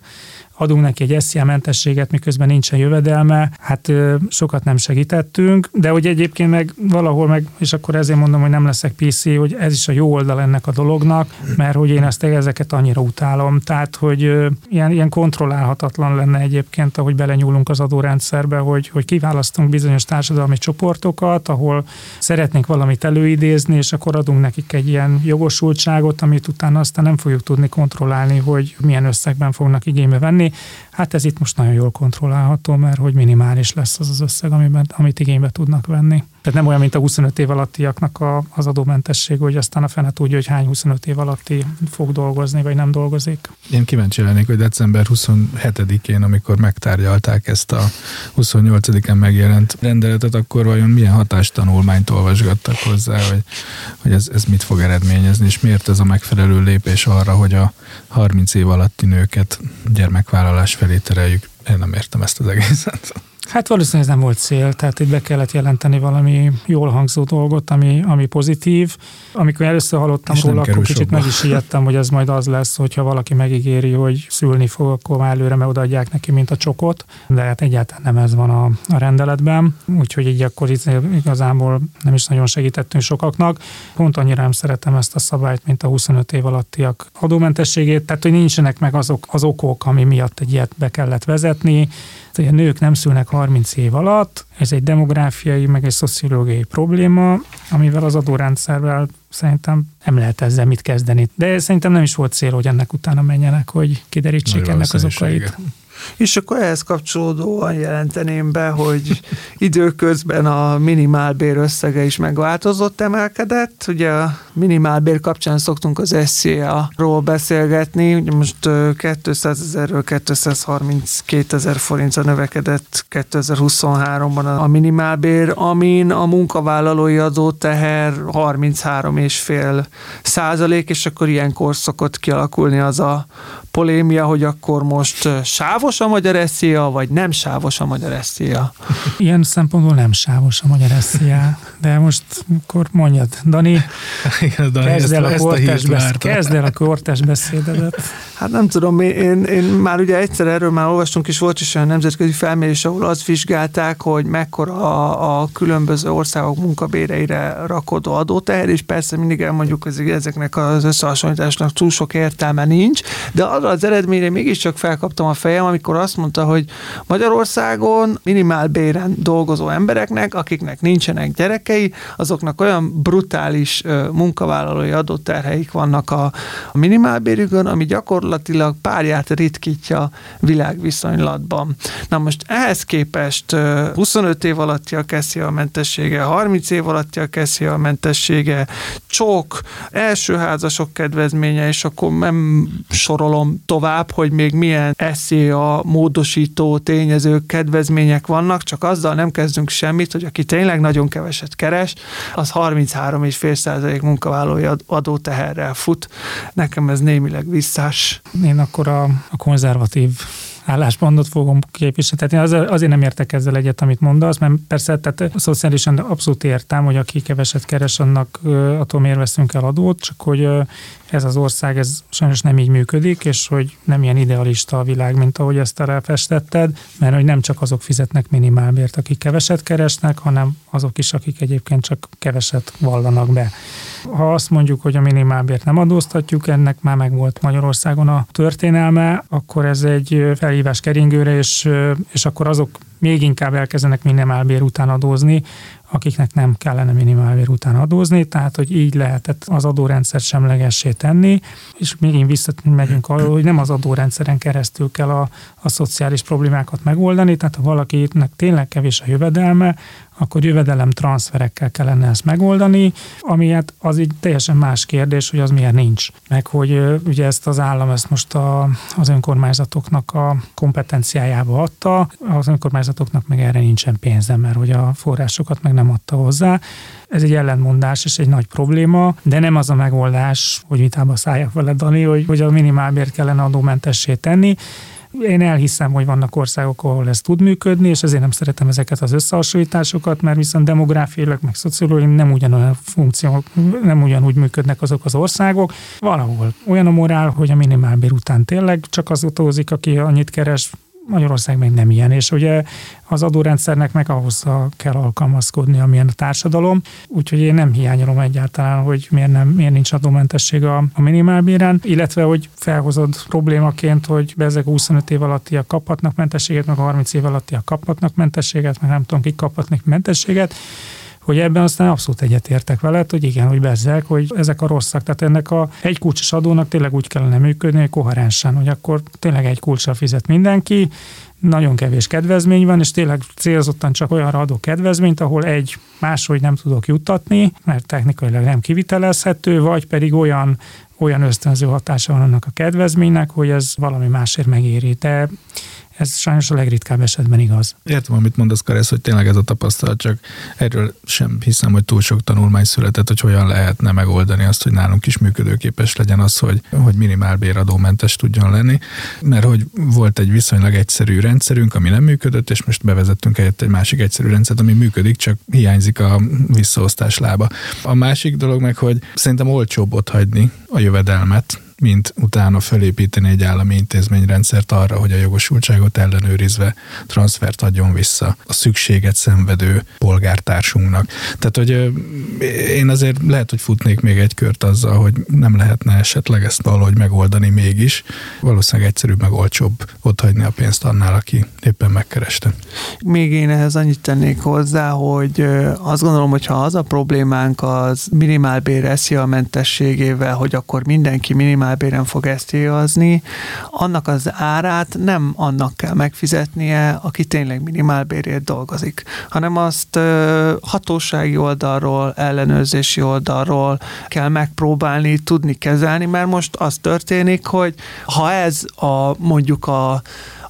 adunk neki egy SZIA mentességet, miközben nincsen jövedelme, hát sokat nem segítettünk, de hogy egyébként meg valahol meg, és akkor ezért mondom, hogy nem leszek PC, hogy ez is a jó oldal ennek a dolognak, mert hogy én ezt ezeket annyira utálom, tehát hogy ilyen, ilyen kontrollálhatatlan lenne egyébként, ahogy belenyúlunk az adórendszerbe, hogy, hogy kiválasztunk bizonyos társadalmi csoportokat, ahol szeretnénk valamit előidézni, és akkor adunk nekik egy ilyen jogosultságot, amit utána aztán nem fogjuk tudni kontrollálni, hogy milyen összegben fognak igénybe venni, Hát ez itt most nagyon jól kontrollálható, mert hogy minimális lesz az az összeg, amiben, amit igénybe tudnak venni. Tehát nem olyan, mint a 25 év alattiaknak a, az adómentesség, hogy aztán a fene tudja, hogy hány 25 év alatti fog dolgozni, vagy nem dolgozik. Én kíváncsi lennék, hogy december 27-én, amikor megtárgyalták ezt a 28-án megjelent rendeletet, akkor vajon milyen hatástanulmányt olvasgattak hozzá, hogy, hogy ez, ez mit fog eredményezni, és miért ez a megfelelő lépés arra, hogy a 30 év alatti nőket gyermekvállalás felé tereljük. Én nem értem ezt az egészet. Hát valószínűleg ez nem volt cél, tehát itt be kellett jelenteni valami jól hangzó dolgot, ami, ami pozitív. Amikor először hallottam róla, akkor kicsit sokba. meg is ijedtem, hogy ez majd az lesz, hogyha valaki megígéri, hogy szülni fog, akkor már előre megodaadják neki, mint a csokot, de hát egyáltalán nem ez van a, a rendeletben, úgyhogy így akkor itt igazából nem is nagyon segítettünk sokaknak. Pont annyira nem szeretem ezt a szabályt, mint a 25 év alattiak adómentességét, tehát hogy nincsenek meg azok az okok, ami miatt egy ilyet be kellett vezetni, hogy a nők nem szülnek 30 év alatt, ez egy demográfiai, meg egy szociológiai probléma, amivel az adórendszerrel szerintem nem lehet ezzel mit kezdeni. De szerintem nem is volt cél, hogy ennek utána menjenek, hogy kiderítsék Nagy ennek az okait. És akkor ehhez kapcsolódóan jelenteném be, hogy időközben a minimálbér összege is megváltozott, emelkedett. Ugye a minimálbér kapcsán szoktunk az SZIA-ról beszélgetni, ugye most 200 ezerről 232 ezer forintra növekedett 2023-ban a minimálbér, amin a munkavállalói adóteher 33,5 százalék, és akkor ilyenkor szokott kialakulni az a polémia, hogy akkor most sávos a magyar SZIA, vagy nem sávos a magyar SZIA? Ilyen szempontból nem sávos a magyar SZIA, de most akkor mondjad, Dani, Igen, Dani kezd, el a kortes besz- kezd el a kortes beszédedet. Hát nem tudom, én, én már ugye egyszer erről már olvastunk, és volt is olyan nemzetközi felmérés, ahol azt vizsgálták, hogy mekkora a, a különböző országok munkabéreire rakodó adóteher, és persze mindig elmondjuk, hogy ezeknek az összehasonlításnak túl sok értelme nincs, de arra az eredményre mégiscsak felkaptam a fejem, amikor azt mondta, hogy Magyarországon minimál béren dolgozó embereknek, akiknek nincsenek gyerekei, azoknak olyan brutális munkavállalói adóterheik vannak a, minimálbérükön, ami gyakorlatilag párját ritkítja világviszonylatban. Na most ehhez képest 25 év alatti a keszi a mentessége, 30 év alatti a keszi a mentessége, csok, elsőházasok kedvezménye, és akkor nem sorolom tovább, hogy még milyen extra módosító tényezők, kedvezmények vannak, csak azzal nem kezdünk semmit, hogy aki tényleg nagyon keveset keres, az 33,5% munkavállalói adóteherrel fut. Nekem ez némileg visszás. Én akkor a, a konzervatív álláspontot fogom képviselni. Az, azért nem értek ezzel egyet, amit mondasz, mert persze tehát szociálisan abszolút értem, hogy aki keveset keres, annak attól miért veszünk el adót, csak hogy ez az ország, ez sajnos nem így működik, és hogy nem ilyen idealista a világ, mint ahogy ezt elfestetted, mert hogy nem csak azok fizetnek minimálbért, akik keveset keresnek, hanem azok is, akik egyébként csak keveset vallanak be. Ha azt mondjuk, hogy a minimálbért nem adóztatjuk, ennek már meg volt Magyarországon a történelme, akkor ez egy felhívás keringőre, és, és akkor azok még inkább elkezdenek minimálbér után adózni, akiknek nem kellene minimálbér után adózni, tehát hogy így lehetett az adórendszer semlegessé tenni, és még visszamegyünk arra, hogy nem az adórendszeren keresztül kell a, a szociális problémákat megoldani, tehát ha valakinek tényleg kevés a jövedelme, akkor jövedelem transferekkel kellene ezt megoldani, ami hát az így teljesen más kérdés, hogy az miért nincs. Meg hogy ugye ezt az állam ezt most a, az önkormányzatoknak a kompetenciájába adta, az önkormányzatoknak meg erre nincsen pénze, mert hogy a forrásokat meg nem adta hozzá. Ez egy ellentmondás és egy nagy probléma, de nem az a megoldás, hogy vitába szálljak vele, Dani, hogy, hogy a minimálbért kellene adómentessé tenni, én elhiszem, hogy vannak országok, ahol ez tud működni, és ezért nem szeretem ezeket az összehasonlításokat, mert viszont demográfiailag, meg szociológiai nem ugyanolyan funkciók, nem ugyanúgy működnek azok az országok. Valahol olyan a morál, hogy a minimálbér után tényleg csak az utózik, aki annyit keres, Magyarország még nem ilyen, és ugye az adórendszernek meg ahhoz kell alkalmazkodni, amilyen a társadalom, úgyhogy én nem hiányolom egyáltalán, hogy miért, nem, miért nincs adómentesség a, a minimálbérán, illetve hogy felhozod problémaként, hogy ezek 25 év alattiak kaphatnak mentességet, meg 30 év alattiak kaphatnak mentességet, meg nem tudom, kik kaphatnak mentességet, hogy ebben aztán abszolút egyetértek veled, hogy igen, hogy bezzek, hogy ezek a rosszak. Tehát ennek a egy kulcsos adónak tényleg úgy kellene működni, hogy koherensen, hogy akkor tényleg egy kulcsra fizet mindenki, nagyon kevés kedvezmény van, és tényleg célzottan csak olyanra adok kedvezményt, ahol egy máshogy nem tudok juttatni, mert technikailag nem kivitelezhető, vagy pedig olyan olyan ösztönző hatása van annak a kedvezménynek, hogy ez valami másért megéri. De ez sajnos a legritkább esetben igaz. Értem, amit mondasz, Karesz, hogy tényleg ez a tapasztalat, csak erről sem hiszem, hogy túl sok tanulmány született, hogy hogyan lehetne megoldani azt, hogy nálunk is működőképes legyen az, hogy, hogy minimál béradómentes tudjon lenni, mert hogy volt egy viszonylag egyszerű rendszerünk, ami nem működött, és most bevezettünk egy, egy másik egyszerű rendszert, ami működik, csak hiányzik a visszaosztás lába. A másik dolog meg, hogy szerintem olcsóbb ott hagyni a jövedelmet, mint utána felépíteni egy állami intézményrendszert arra, hogy a jogosultságot ellenőrizve transfert adjon vissza a szükséget szenvedő polgártársunknak. Tehát, hogy én azért lehet, hogy futnék még egy kört azzal, hogy nem lehetne esetleg ezt valahogy megoldani mégis. Valószínűleg egyszerűbb meg olcsóbb hagyni a pénzt annál, aki éppen megkereste. Még én ehhez annyit tennék hozzá, hogy azt gondolom, hogy ha az a problémánk az minimálbér SZIA mentességével, hogy akkor mindenki minimál minimálbéren fog ezt érezni, annak az árát nem annak kell megfizetnie, aki tényleg minimálbérért dolgozik, hanem azt hatósági oldalról, ellenőrzési oldalról kell megpróbálni tudni kezelni, mert most az történik, hogy ha ez a mondjuk a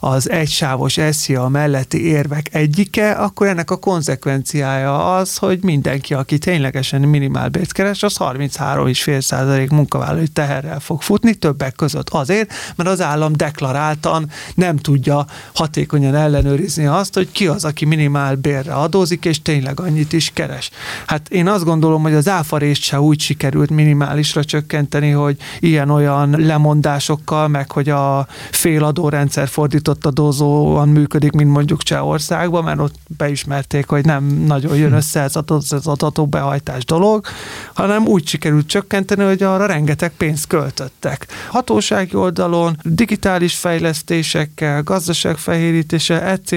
az egysávos SZIA melletti érvek egyike, akkor ennek a konzekvenciája az, hogy mindenki, aki ténylegesen minimálbért keres, az 33,5% munkavállalói teherrel fog futni, többek között azért, mert az állam deklaráltan nem tudja hatékonyan ellenőrizni azt, hogy ki az, aki minimálbérre adózik, és tényleg annyit is keres. Hát én azt gondolom, hogy az áfarést se úgy sikerült minimálisra csökkenteni, hogy ilyen-olyan lemondásokkal, meg hogy a féladórendszer fordított adózóan működik, mint mondjuk Csehországban, mert ott beismerték, hogy nem nagyon jön össze ez az adatóbehajtás dolog, hanem úgy sikerült csökkenteni, hogy arra rengeteg pénzt költöttek. Hatósági oldalon, digitális fejlesztésekkel, gazdaságfehérítése, etc.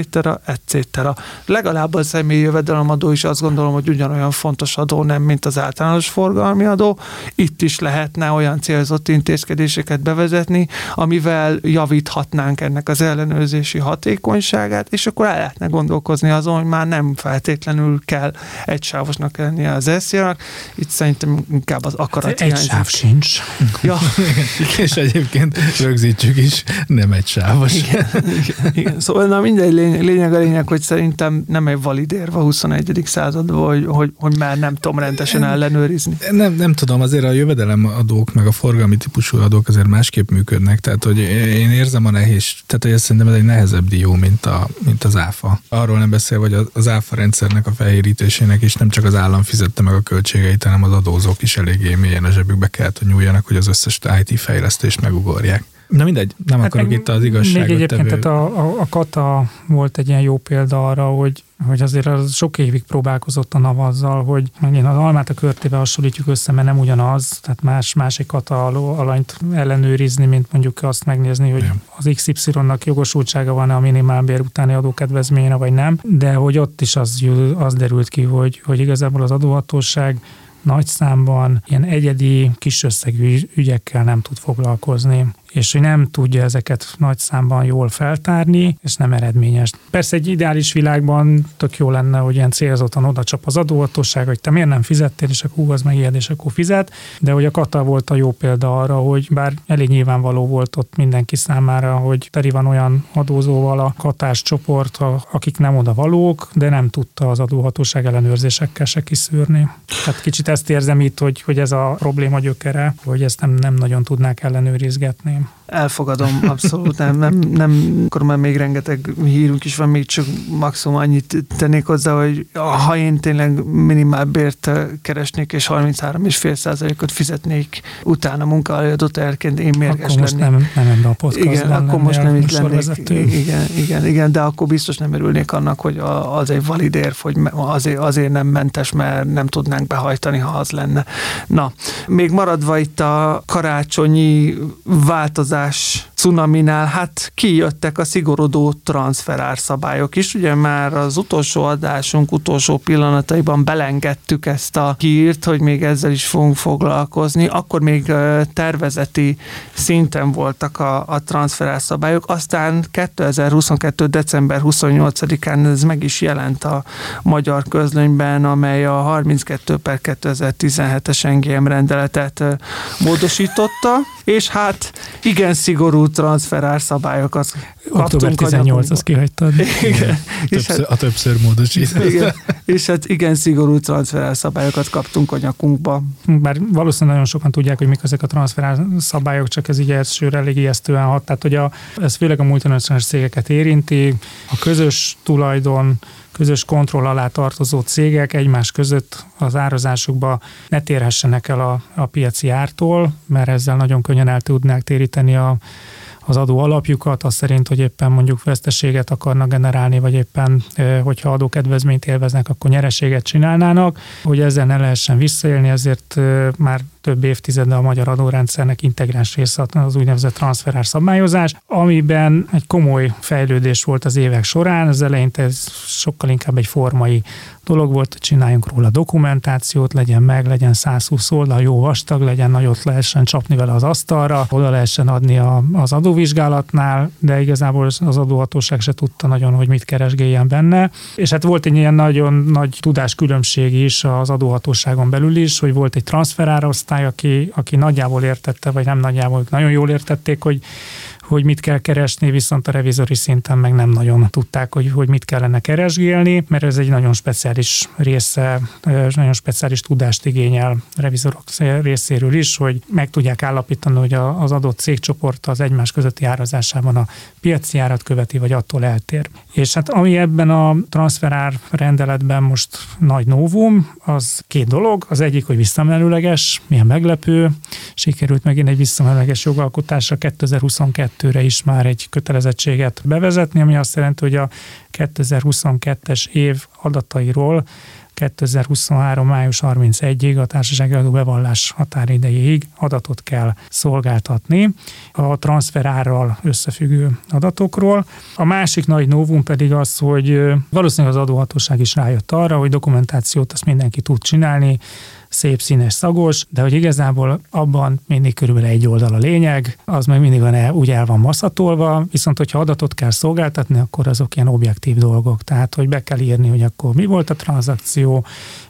etc. Legalább a személyi jövedelemadó is azt gondolom, hogy ugyanolyan fontos adó nem, mint az általános forgalmi adó. Itt is lehetne olyan célzott intézkedéseket bevezetni, amivel javíthatnánk ennek az el ellenőrzési hatékonyságát, és akkor el lehetne gondolkozni azon, hogy már nem feltétlenül kell egysávosnak lennie az SZIA-nak. Itt szerintem inkább az akarat Egy sáv sincs. Ja. és egyébként rögzítsük is, nem egy sávos. Igen, igen, igen. Szóval na mindegy lényeg, lényeg a lényeg, hogy szerintem nem egy valid érv a 21. században, hogy, hogy, hogy már nem tudom rendesen ellenőrizni. Nem, nem tudom, azért a jövedelemadók, meg a forgalmi típusú adók azért másképp működnek, tehát hogy én érzem a nehéz, tehát hogy szerintem ez egy nehezebb dió, mint, a, mint az áfa. Arról nem beszél, hogy az áfa rendszernek a fehérítésének is nem csak az állam fizette meg a költségeit, hanem az adózók is eléggé mélyen a zsebükbe kellett, hogy nyúljanak, hogy az összes IT fejlesztést megugorják. Na mindegy, nem hát akarok itt az igazságot Még egyébként, tevő. tehát a, a, a Kata volt egy ilyen jó példa arra, hogy hogy azért az sok évig próbálkozott a NAV azzal, hogy megint az almát a körtébe hasonlítjuk össze, mert nem ugyanaz, tehát más, másik kata alanyt ellenőrizni, mint mondjuk azt megnézni, hogy az XY-nak jogosultsága van-e a minimálbér utáni adókedvezményre, vagy nem, de hogy ott is az, az derült ki, hogy, hogy igazából az adóhatóság nagy számban ilyen egyedi kis összegű ügyekkel nem tud foglalkozni és hogy nem tudja ezeket nagy számban jól feltárni, és nem eredményes. Persze egy ideális világban tök jó lenne, hogy ilyen célzottan oda csap az adóhatóság, hogy te miért nem fizettél, és akkor az megijed, és akkor fizet, de hogy a Kata volt a jó példa arra, hogy bár elég nyilvánvaló volt ott mindenki számára, hogy teri van olyan adózóval a katás csoport, akik nem oda valók, de nem tudta az adóhatóság ellenőrzésekkel se kiszűrni. Tehát kicsit ezt érzem itt, hogy, hogy ez a probléma gyökere, hogy ezt nem, nem nagyon tudnák ellenőrizgetni. Elfogadom, abszolút nem, nem, nem, akkor már még rengeteg hírünk is van, még csak maximum annyit tennék hozzá, hogy ha én tényleg minimálbért keresnék, és 33,5 százalékot fizetnék utána munkaadott elként, én mérges akkor most lennék. nem, nem ebbe a podcastban Igen, akkor most nem itt lennék. Igen, igen, igen, de akkor biztos nem örülnék annak, hogy az egy valid érv, hogy azért, azért nem mentes, mert nem tudnánk behajtani, ha az lenne. Na, még maradva itt a karácsonyi változás cunaminál, hát kijöttek a szigorodó transferárszabályok is. Ugye már az utolsó adásunk utolsó pillanataiban belengedtük ezt a hírt, hogy még ezzel is fogunk foglalkozni. Akkor még tervezeti szinten voltak a, a transferárszabályok, aztán 2022. december 28-án ez meg is jelent a magyar közlönyben, amely a 32 per 2017-es NGM rendeletet módosította, és hát igen szigorú transferár szabályokat Október 18, azt kihagytad. Igen. És többször, hát, a többször módosítás. Igen. És hát igen szigorú transferár szabályokat kaptunk a nyakunkba. Bár valószínűleg nagyon sokan tudják, hogy mik ezek a transferár szabályok, csak ez így elsőre elég ijesztően hat. Tehát, hogy a, ez főleg a multinacionális cégeket érinti, a közös tulajdon, közös kontroll alá tartozó cégek egymás között az árazásukba ne térhessenek el a, a piaci ártól, mert ezzel nagyon könnyen el tudnák téríteni a az adó alapjukat, az szerint, hogy éppen mondjuk veszteséget akarnak generálni, vagy éppen, hogyha adókedvezményt élveznek, akkor nyereséget csinálnának, hogy ezzel ne lehessen visszaélni, ezért már több évtizede a magyar adórendszernek integráns része az úgynevezett transferár szabályozás, amiben egy komoly fejlődés volt az évek során, az eleinte ez sokkal inkább egy formai dolog volt, csináljunk róla dokumentációt, legyen meg, legyen 120 oldal, jó vastag, legyen nagyot lehessen csapni vele az asztalra, oda lehessen adni a, az adóvizsgálatnál, de igazából az adóhatóság se tudta nagyon, hogy mit keresgéljen benne. És hát volt egy ilyen nagyon nagy tudáskülönbség is az adóhatóságon belül is, hogy volt egy transferárosztály, aki, aki nagyjából értette, vagy nem nagyjából, nagyon jól értették, hogy hogy mit kell keresni, viszont a revizori szinten meg nem nagyon tudták, hogy, hogy mit kellene keresgélni, mert ez egy nagyon speciális része, nagyon speciális tudást igényel revizorok részéről is, hogy meg tudják állapítani, hogy az adott cégcsoport az egymás közötti árazásában a piaci árat követi, vagy attól eltér. És hát ami ebben a transferár rendeletben most nagy novum, az két dolog. Az egyik, hogy visszamenőleges, milyen meglepő, sikerült megint egy visszamenőleges jogalkotásra 2022-re is már egy kötelezettséget bevezetni, ami azt jelenti, hogy a 2022-es év adatairól 2023. május 31-ig a társasági adó bevallás határidejéig adatot kell szolgáltatni a transferárral összefüggő adatokról. A másik nagy novum pedig az, hogy valószínűleg az adóhatóság is rájött arra, hogy dokumentációt azt mindenki tud csinálni, szép, színes, szagos, de hogy igazából abban mindig körülbelül egy oldal a lényeg, az meg mindig van el, úgy el van maszatolva, viszont hogyha adatot kell szolgáltatni, akkor azok ilyen objektív dolgok. Tehát, hogy be kell írni, hogy akkor mi volt a tranzakció,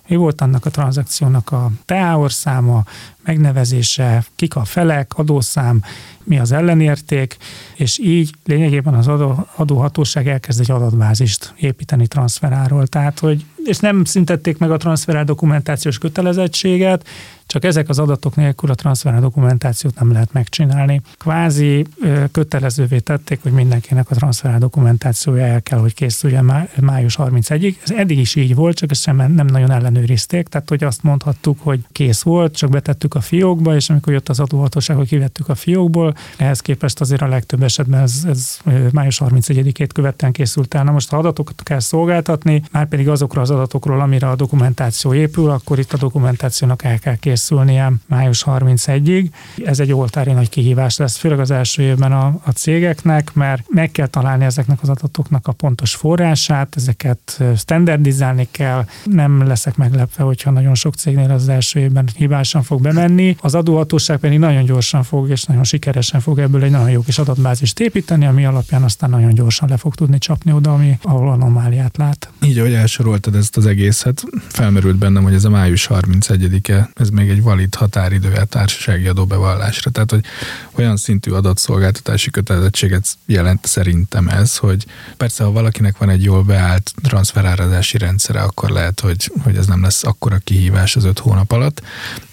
mi volt annak a tranzakciónak a teáor száma, megnevezése, kik a felek, adószám, mi az ellenérték, és így lényegében az adó, adóhatóság elkezd egy adatbázist építeni transferáról. Tehát, hogy, és nem szüntették meg a transferál dokumentációs kötelezettséget, csak ezek az adatok nélkül a transferál dokumentációt nem lehet megcsinálni. Kvázi kötelezővé tették, hogy mindenkinek a transferál dokumentációja el kell, hogy készüljen május 31-ig. Ez eddig is így volt, csak ezt sem nem nagyon ellenőrizték, tehát hogy azt mondhattuk, hogy kész volt, csak betettük a fiókba, és amikor jött az adóhatóság, hogy kivettük a fiókból, ehhez képest azért a legtöbb esetben ez, ez május 31-ét követően készült el. Na most, ha adatokat kell szolgáltatni, már pedig azokra az adatokról, amire a dokumentáció épül, akkor itt a dokumentációnak el kell készülnie május 31-ig. Ez egy oltári nagy kihívás lesz, főleg az első évben a, a cégeknek, mert meg kell találni ezeknek az adatoknak a pontos forrását, ezeket standardizálni kell. Nem leszek meglepve, hogyha nagyon sok cégnél az első évben hibásan fog bemenni. Az adóhatóság pedig nagyon gyorsan fog és nagyon sikeres gyorsan fog ebből egy nagyon jó kis adatbázist építeni, ami alapján aztán nagyon gyorsan le fog tudni csapni oda, ami, ahol anomáliát lát. Így, ahogy elsoroltad ezt az egészet, felmerült bennem, hogy ez a május 31-e, ez még egy valid határidő a társasági adóbevallásra. Tehát, hogy olyan szintű adatszolgáltatási kötelezettséget jelent szerintem ez, hogy persze, ha valakinek van egy jól beállt transferárazási rendszere, akkor lehet, hogy, hogy ez nem lesz akkora kihívás az öt hónap alatt,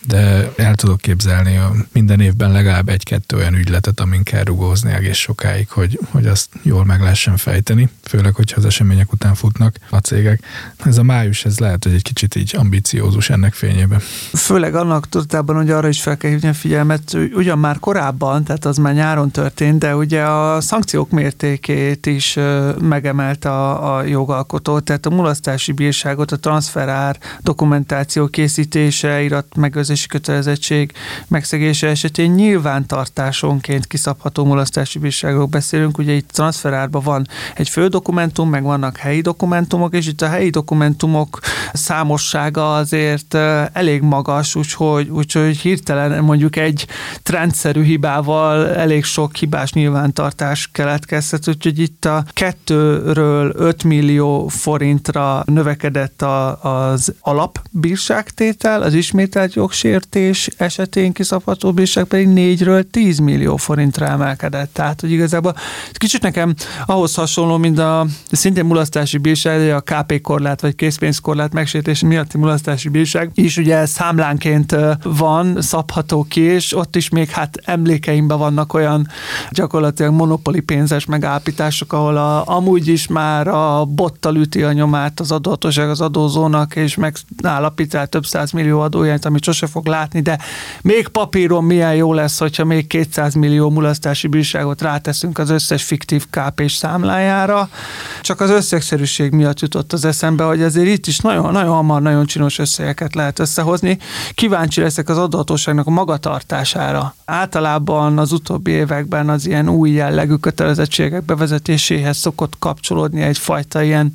de el tudok képzelni minden évben legalább egy-kettő olyan ügyletet, amin kell rugózni egész sokáig, hogy, hogy azt jól meg lehessen fejteni, főleg, hogyha az események után futnak a cégek. Ez a május, ez lehet, hogy egy kicsit így ambiciózus ennek fényében. Főleg annak tudatában, hogy arra is fel kell hívni a figyelmet, ugyan már korábban, tehát az már nyáron történt, de ugye a szankciók mértékét is megemelte a, a jogalkotó, tehát a mulasztási bírságot, a transferár dokumentáció készítése, irat megőrzés fizetési kötelezettség megszegése esetén nyilvántartásonként kiszabható mulasztási bírságok beszélünk. Ugye itt transferárban van egy fő dokumentum, meg vannak helyi dokumentumok, és itt a helyi dokumentumok számossága azért elég magas, úgyhogy, úgyhogy hirtelen mondjuk egy trendszerű hibával elég sok hibás nyilvántartás keletkezhet, úgyhogy itt a kettőről 5 millió forintra növekedett a, az alapbírságtétel, az ismételt jogsértés, jogsértés esetén kiszabható bírság pedig 4-ről 10 millió forintra emelkedett. Tehát, hogy igazából kicsit nekem ahhoz hasonló, mint a szintén mulasztási bírság, a KP korlát vagy készpénzkorlát megsértése miatti mulasztási bírság is ugye számlánként van, szabható ki, és ott is még hát emlékeimben vannak olyan gyakorlatilag monopoli pénzes megállapítások, ahol a, amúgy is már a bottal üti a nyomát az adóhatóság az adózónak, és megállapít több száz millió adójányt, amit sose fog látni, de még papíron milyen jó lesz, hogyha még 200 millió mulasztási bírságot ráteszünk az összes fiktív kp számlájára. Csak az összegszerűség miatt jutott az eszembe, hogy azért itt is nagyon, nagyon hamar, nagyon csinos összegeket lehet összehozni. Kíváncsi leszek az adhatóságnak a magatartására. Általában az utóbbi években az ilyen új jellegű kötelezettségek bevezetéséhez szokott kapcsolódni egyfajta ilyen,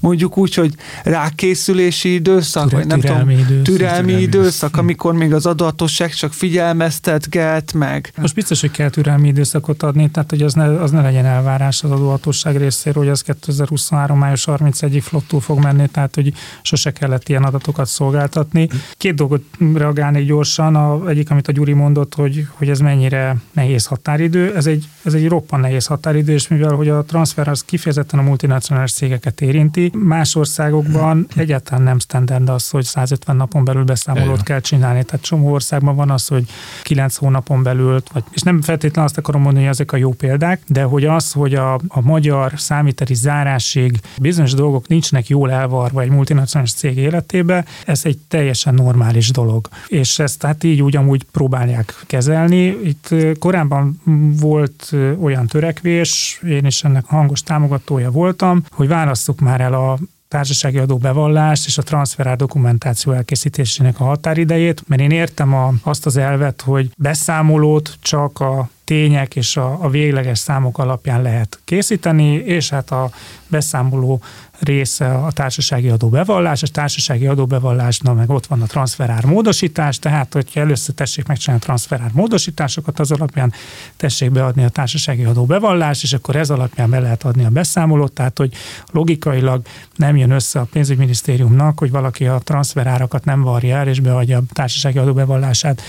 mondjuk úgy, hogy rákészülési időszak, vagy nem türelmi tudom, időszak. türelmi időszak, amikor amikor még az adatosság csak figyelmeztetget meg. Most biztos, hogy kell türelmi időszakot adni, tehát hogy az ne, az ne legyen elvárás az adóhatóság részéről, hogy az 2023. május 31-ig flottul fog menni, tehát hogy sose kellett ilyen adatokat szolgáltatni. Két dolgot reagálnék gyorsan. A, egyik, amit a Gyuri mondott, hogy, hogy ez mennyire nehéz határidő. Ez egy, ez egy roppan nehéz határidő, és mivel hogy a transfer az kifejezetten a multinacionális cégeket érinti, más országokban egyáltalán nem standard az, hogy 150 napon belül beszámolót kell csinálni csinálni. Tehát csomó országban van az, hogy kilenc hónapon belül, vagy, és nem feltétlenül azt akarom mondani, hogy ezek a jó példák, de hogy az, hogy a, a magyar számíteli zárásség bizonyos dolgok nincsnek jól elvarva egy multinacionális cég életébe, ez egy teljesen normális dolog. És ezt hát így úgy amúgy próbálják kezelni. Itt korábban volt olyan törekvés, én is ennek hangos támogatója voltam, hogy válasszuk már el a társasági adó bevallást és a transferár dokumentáció elkészítésének a határidejét, mert én értem a, azt az elvet, hogy beszámolót csak a tények és a, a végleges számok alapján lehet készíteni, és hát a beszámoló része a társasági adóbevallás, a társasági adóbevallásnál meg ott van a transferár módosítás, tehát hogyha először tessék megcsinálni a transferár módosításokat, az alapján tessék beadni a társasági adóbevallás, és akkor ez alapján be lehet adni a beszámolót, tehát hogy logikailag nem jön össze a pénzügyminisztériumnak, hogy valaki a transferárakat nem varja el, és beadja a társasági adóbevallását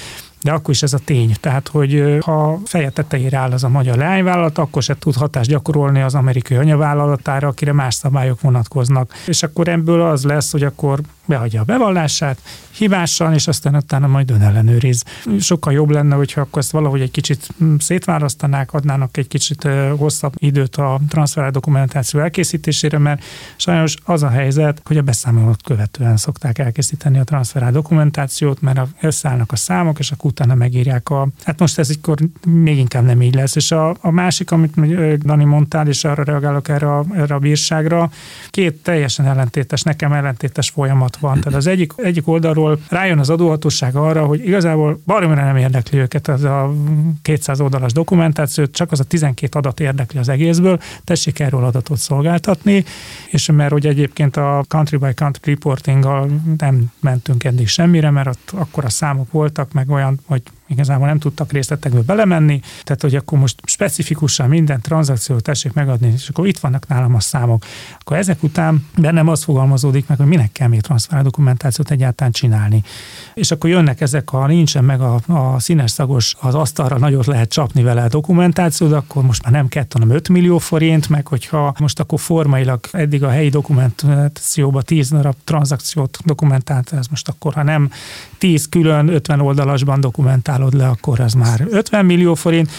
de akkor is ez a tény. Tehát, hogy ha feje tetejére áll az a magyar leányvállalat, akkor se tud hatást gyakorolni az amerikai anyavállalatára, akire más szabályok vonatkoznak. És akkor ebből az lesz, hogy akkor beadja a bevallását, hibásan, és aztán utána majd ön ellenőriz. Sokkal jobb lenne, hogyha akkor ezt valahogy egy kicsit mm, szétválasztanák, adnának egy kicsit hosszabb időt a transfer dokumentáció elkészítésére, mert sajnos az a helyzet, hogy a beszámolót követően szokták elkészíteni a transfer dokumentációt, mert összeállnak a számok, és akkor utána megírják a... Hát most ez akkor még inkább nem így lesz. És a, a másik, amit Dani mondtál, és arra reagálok erre a, erre a bírságra, két teljesen ellentétes, nekem ellentétes folyamat van. Tehát az egyik, egyik oldalról rájön az adóhatóság arra, hogy igazából baromira nem érdekli őket ez a 200 oldalas dokumentációt, csak az a 12 adat érdekli az egészből, tessék erről adatot szolgáltatni, és mert hogy egyébként a country by country reportinggal nem mentünk eddig semmire, mert ott akkor a számok voltak, meg olyan, hogy igazából nem tudtak részletekbe belemenni, tehát hogy akkor most specifikusan minden tranzakciót tessék megadni, és akkor itt vannak nálam a számok. Akkor ezek után bennem az fogalmazódik meg, hogy minek kell még transfer dokumentációt egyáltalán csinálni. És akkor jönnek ezek, ha nincsen meg a, a színes szagos, az asztalra nagyot lehet csapni vele a dokumentációt, akkor most már nem kettő, hanem 5 millió forint, meg hogyha most akkor formailag eddig a helyi dokumentációba 10 darab tranzakciót dokumentált, ez most akkor, ha nem 10 külön 50 oldalasban dokumentálod le, akkor az már 50 millió forint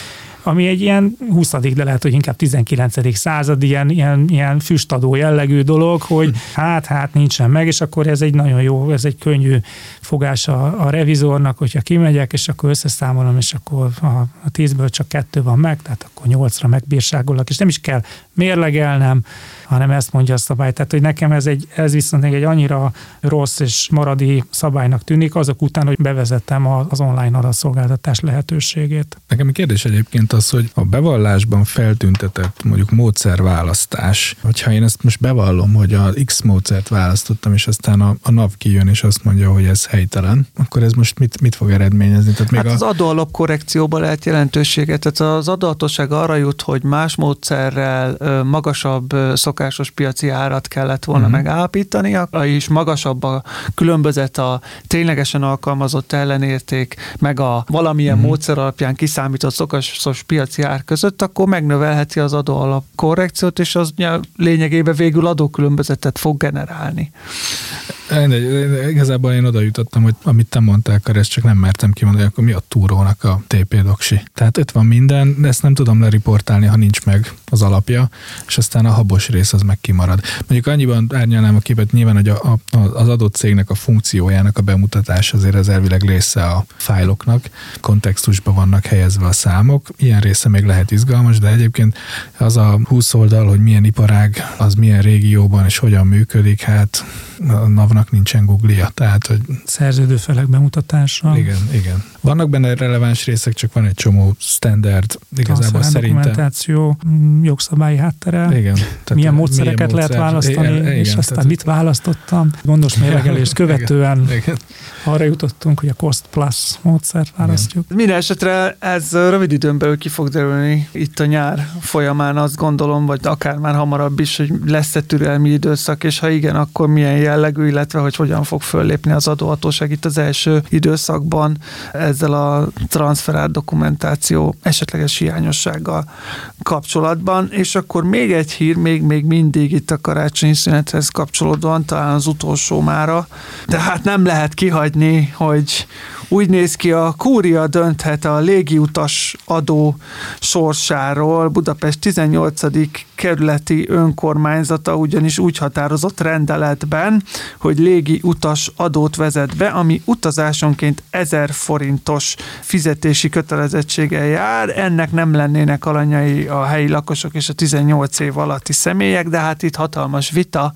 ami egy ilyen 20. de lehet, hogy inkább 19. század, ilyen, ilyen, ilyen füstadó jellegű dolog, hogy hát, hát nincsen meg, és akkor ez egy nagyon jó, ez egy könnyű fogás a, a revizornak, hogyha kimegyek, és akkor összeszámolom, és akkor a, a tízből csak kettő van meg, tehát akkor nyolcra megbírságolok, és nem is kell mérlegelnem, hanem ezt mondja a szabály. Tehát, hogy nekem ez, egy, ez viszont egy annyira rossz és maradi szabálynak tűnik, azok után, hogy bevezettem az online adatszolgáltatás lehetőségét. Nekem a kérdés egyébként az, hogy a bevallásban feltüntetett mondjuk módszerválasztás, hogyha én ezt most bevallom, hogy a X módszert választottam, és aztán a, a NAV kijön, és azt mondja, hogy ez helytelen, akkor ez most mit, mit fog eredményezni? Tehát még hát a... az adóalap korrekcióban lehet jelentőséget. Tehát az adóhatóság arra jut, hogy más módszerrel magasabb szokásos piaci árat kellett volna uh-huh. megállapítani, és magasabb a különbözet a ténylegesen alkalmazott ellenérték, meg a valamilyen uh-huh. módszer alapján kiszámított szokásos piaci ár között, akkor megnövelheti az adóalap korrekciót, és az lényegében végül adókülönbözetet fog generálni. Igazából én oda jutottam, hogy amit te mondtál, akkor ezt csak nem mertem kimondani, akkor mi a túrónak a TP doksi. Tehát ott van minden, de ezt nem tudom leriportálni, ha nincs meg az alapja, és aztán a habos rész az meg kimarad. Mondjuk annyiban árnyalnám a képet, nyilván, hogy a, a, az adott cégnek a funkciójának a bemutatás azért az elvileg része a fájloknak, kontextusban vannak helyezve a számok, ilyen része még lehet izgalmas, de egyébként az a 20 oldal, hogy milyen iparág, az milyen régióban és hogyan működik, hát a NAV-nak nincsen Google-ja, tehát hogy... Szerződőfelek bemutatása. Igen, igen. Vannak benne releváns részek, csak van egy csomó standard, igazából szerintem. Dokumentáció, mm, jogszabályi háttere. Igen. Tehát milyen módszereket milyen módszer, lehet választani, igen, és igen, aztán tehát, mit választottam. Gondos mérlegelést követően igen, igen. arra jutottunk, hogy a cost plus módszert választjuk. Igen. Minden esetre ez rövid időn belül ki fog derülni itt a nyár folyamán, azt gondolom, vagy akár már hamarabb is, hogy lesz-e türelmi időszak, és ha igen, akkor milyen jellegű, illetve hogy hogyan fog föllépni az adóhatóság itt az első időszakban ezzel a transferált dokumentáció esetleges hiányossággal kapcsolatban. És akkor még egy hír, még, még mindig itt a karácsonyi szünethez kapcsolódóan, talán az utolsó mára, de hát nem lehet kihagyni, hogy úgy néz ki, a kúria dönthet a légiutas adó sorsáról. Budapest 18. kerületi önkormányzata ugyanis úgy határozott rendeletben, hogy légi utas adót vezet be, ami utazásonként 1000 forintos fizetési kötelezettséggel jár. Ennek nem lennének alanyai a helyi lakosok és a 18 év alatti személyek, de hát itt hatalmas vita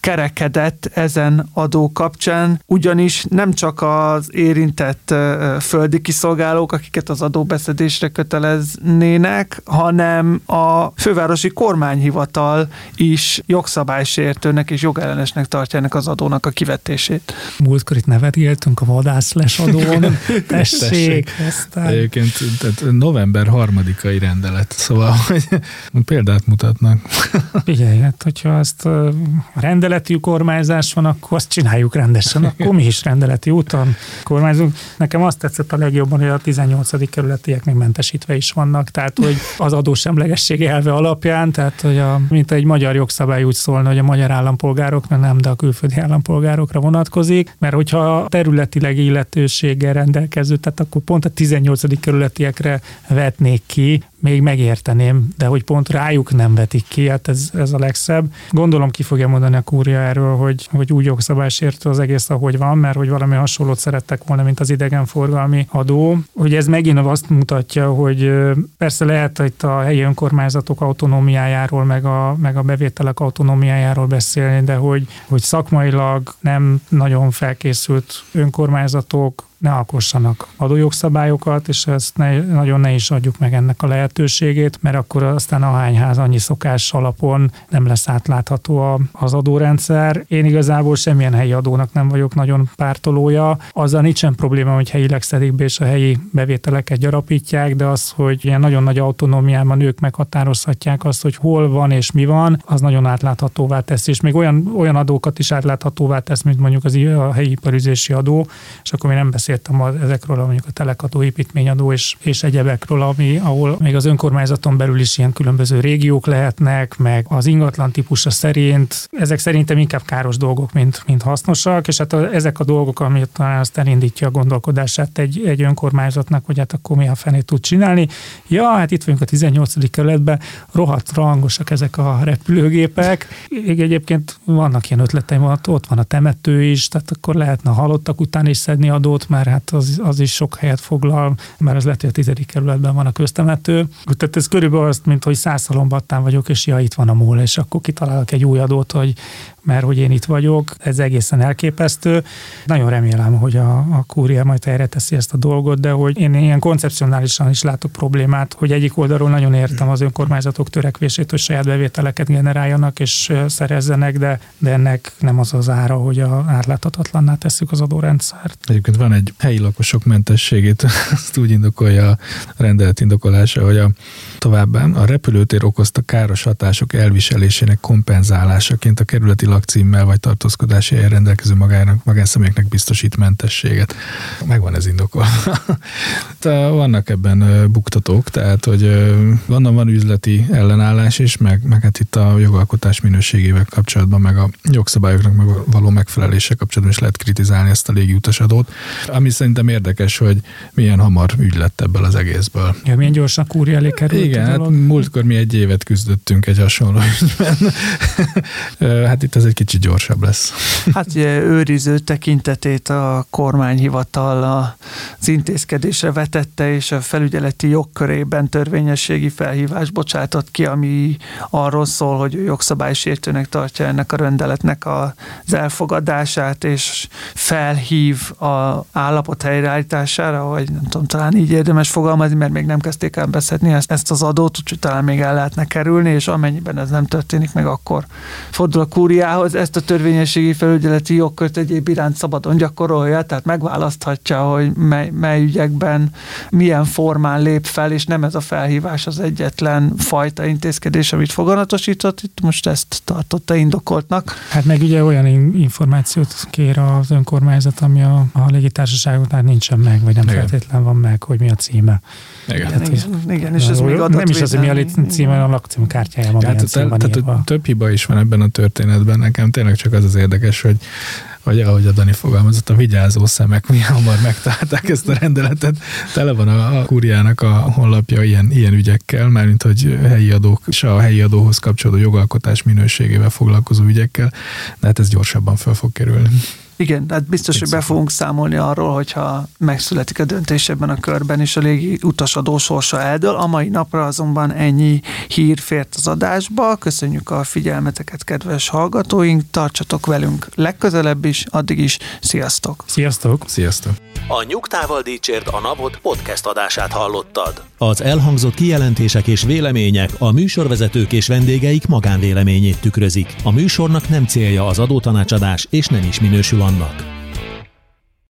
kerekedett ezen adó kapcsán, ugyanis nem csak az érintett kifejezett földi kiszolgálók, akiket az adóbeszedésre köteleznének, hanem a fővárosi kormányhivatal is jogszabálysértőnek és jogellenesnek tartja ennek az adónak a kivetését. Múltkor itt nevet éltünk a vadász lesadón. Tessék, Aztán... Egyébként tehát november harmadikai rendelet, szóval hogy példát mutatnak. Figyelj, hát hogyha ezt a rendeleti kormányzás van, akkor azt csináljuk rendesen, akkor mi is rendeleti úton kormányzunk. Nekem azt tetszett a legjobban, hogy a 18. kerületiek még mentesítve is vannak, tehát hogy az adósemlegesség elve alapján, tehát hogy a, mint egy magyar jogszabály úgy szólna, hogy a magyar állampolgárokra nem, de a külföldi állampolgárokra vonatkozik, mert hogyha területileg illetőséggel rendelkező, tehát akkor pont a 18. kerületiekre vetnék ki, még megérteném, de hogy pont rájuk nem vetik ki, hát ez, ez a legszebb. Gondolom ki fogja mondani a kúria erről, hogy, hogy úgy jogszabálysértő az egész, ahogy van, mert hogy valami hasonlót szerettek volna, mint az idegenforgalmi adó. Hogy ez megint azt mutatja, hogy persze lehet itt a helyi önkormányzatok autonómiájáról, meg a, meg a bevételek autonómiájáról beszélni, de hogy, hogy szakmailag nem nagyon felkészült önkormányzatok, ne alkossanak adójogszabályokat, és ezt ne, nagyon ne is adjuk meg ennek a lehetőségét, mert akkor aztán a hányház annyi szokás alapon nem lesz átlátható a, az adórendszer. Én igazából semmilyen helyi adónak nem vagyok nagyon pártolója. Azzal nincsen probléma, hogy helyileg szedik be és a helyi bevételeket gyarapítják, de az, hogy ilyen nagyon nagy autonómiában ők meghatározhatják azt, hogy hol van és mi van, az nagyon átláthatóvá tesz, és még olyan, olyan adókat is átláthatóvá tesz, mint mondjuk az a helyi iparüzési adó, és akkor mi nem beszél beszéltem ezekről, mondjuk a telekadó, építményadó és, és egyebekről, ami, ahol még az önkormányzaton belül is ilyen különböző régiók lehetnek, meg az ingatlan típusa szerint, ezek szerintem inkább káros dolgok, mint, mint hasznosak, és hát a, ezek a dolgok, amit talán azt elindítja a gondolkodását egy, egy önkormányzatnak, hogy hát akkor mi a fenét tud csinálni. Ja, hát itt vagyunk a 18. kerületben, rohadt rangosak ezek a repülőgépek. Még egyébként vannak ilyen ötleteim, ott van a temető is, tehát akkor lehetne a halottak után is szedni adót, mert hát az, az is sok helyet foglal, mert az lehet, hogy a tizedik kerületben van a köztemető. Tehát ez körülbelül azt, mint hogy százszalombattán vagyok, és ja, itt van a múl, és akkor kitalálok egy új adót, hogy mert hogy én itt vagyok, ez egészen elképesztő. Nagyon remélem, hogy a, a kúria majd erre teszi ezt a dolgot, de hogy én ilyen koncepcionálisan is látok problémát, hogy egyik oldalról nagyon értem az önkormányzatok törekvését, hogy saját bevételeket generáljanak és szerezzenek, de, de ennek nem az az ára, hogy a átláthatatlanná tesszük az adórendszert. Egyébként van egy helyi lakosok mentességét, azt úgy indokolja a rendelet indokolása, hogy a továbbá a repülőtér okozta káros hatások elviselésének kompenzálásaként a kerületi lakcímmel vagy tartózkodási helyen rendelkező magának, magánszemélyeknek biztosít mentességet. Megvan ez indokol. vannak ebben buktatók, tehát hogy vannak van üzleti ellenállás is, meg, meg hát itt a jogalkotás minőségével kapcsolatban, meg a jogszabályoknak meg való megfelelése kapcsolatban is lehet kritizálni ezt a légiutasadót. Ami szerintem érdekes, hogy milyen hamar ügy lett ebből az egészből. Ja, milyen gyorsan kúri elé került Igen, hát múltkor mi egy évet küzdöttünk egy hasonló ügyben. hát itt ez egy kicsit gyorsabb lesz. Hát ugye őriző tekintetét a kormányhivatal az intézkedésre vetette, és a felügyeleti jogkörében törvényességi felhívás bocsátott ki, ami arról szól, hogy ő jogszabálysértőnek tartja ennek a rendeletnek az elfogadását, és felhív a állapot helyreállítására, vagy nem tudom, talán így érdemes fogalmazni, mert még nem kezdték el beszedni ezt, ezt az adót, úgyhogy talán még el lehetne kerülni, és amennyiben ez nem történik meg, akkor fordul a kúriá bírához ezt a törvényességi felügyeleti jogkört egyéb iránt szabadon gyakorolja, tehát megválaszthatja, hogy mely, mely ügyekben milyen formán lép fel, és nem ez a felhívás az egyetlen fajta intézkedés, amit foganatosított, itt most ezt tartotta indokoltnak. Hát meg ugye olyan információt kér az önkormányzat, ami a, a légitársaságoknál nincsen meg, vagy nem Igen. feltétlen van meg, hogy mi a címe. Igen, hát, igen, igen és ez még Nem is az, hogy mi a címe, a lakcím kártyájában. Hát, tehát több hiba is van ebben a történetben. Nekem tényleg csak az az érdekes, hogy vagy ahogy a Dani fogalmazott, a vigyázó szemek milyen hamar megtalálták ezt a rendeletet. Tele van a, a a honlapja ilyen, ilyen ügyekkel, mármint hogy helyi adók, se a helyi adóhoz kapcsolódó jogalkotás minőségével foglalkozó ügyekkel, de hát ez gyorsabban fel fog kerülni. Igen, hát biztos, hogy be fogunk számolni arról, hogyha megszületik a döntés ebben a körben, és a légi utasadó sorsa eldől. A mai napra azonban ennyi hír fért az adásba. Köszönjük a figyelmeteket, kedves hallgatóink, tartsatok velünk legközelebb is, addig is, sziasztok! Sziasztok! Sziasztok! A Nyugtával Dícsért a Napot podcast adását hallottad. Az elhangzott kijelentések és vélemények a műsorvezetők és vendégeik magánvéleményét tükrözik. A műsornak nem célja az adótanácsadás, és nem is minősül annak.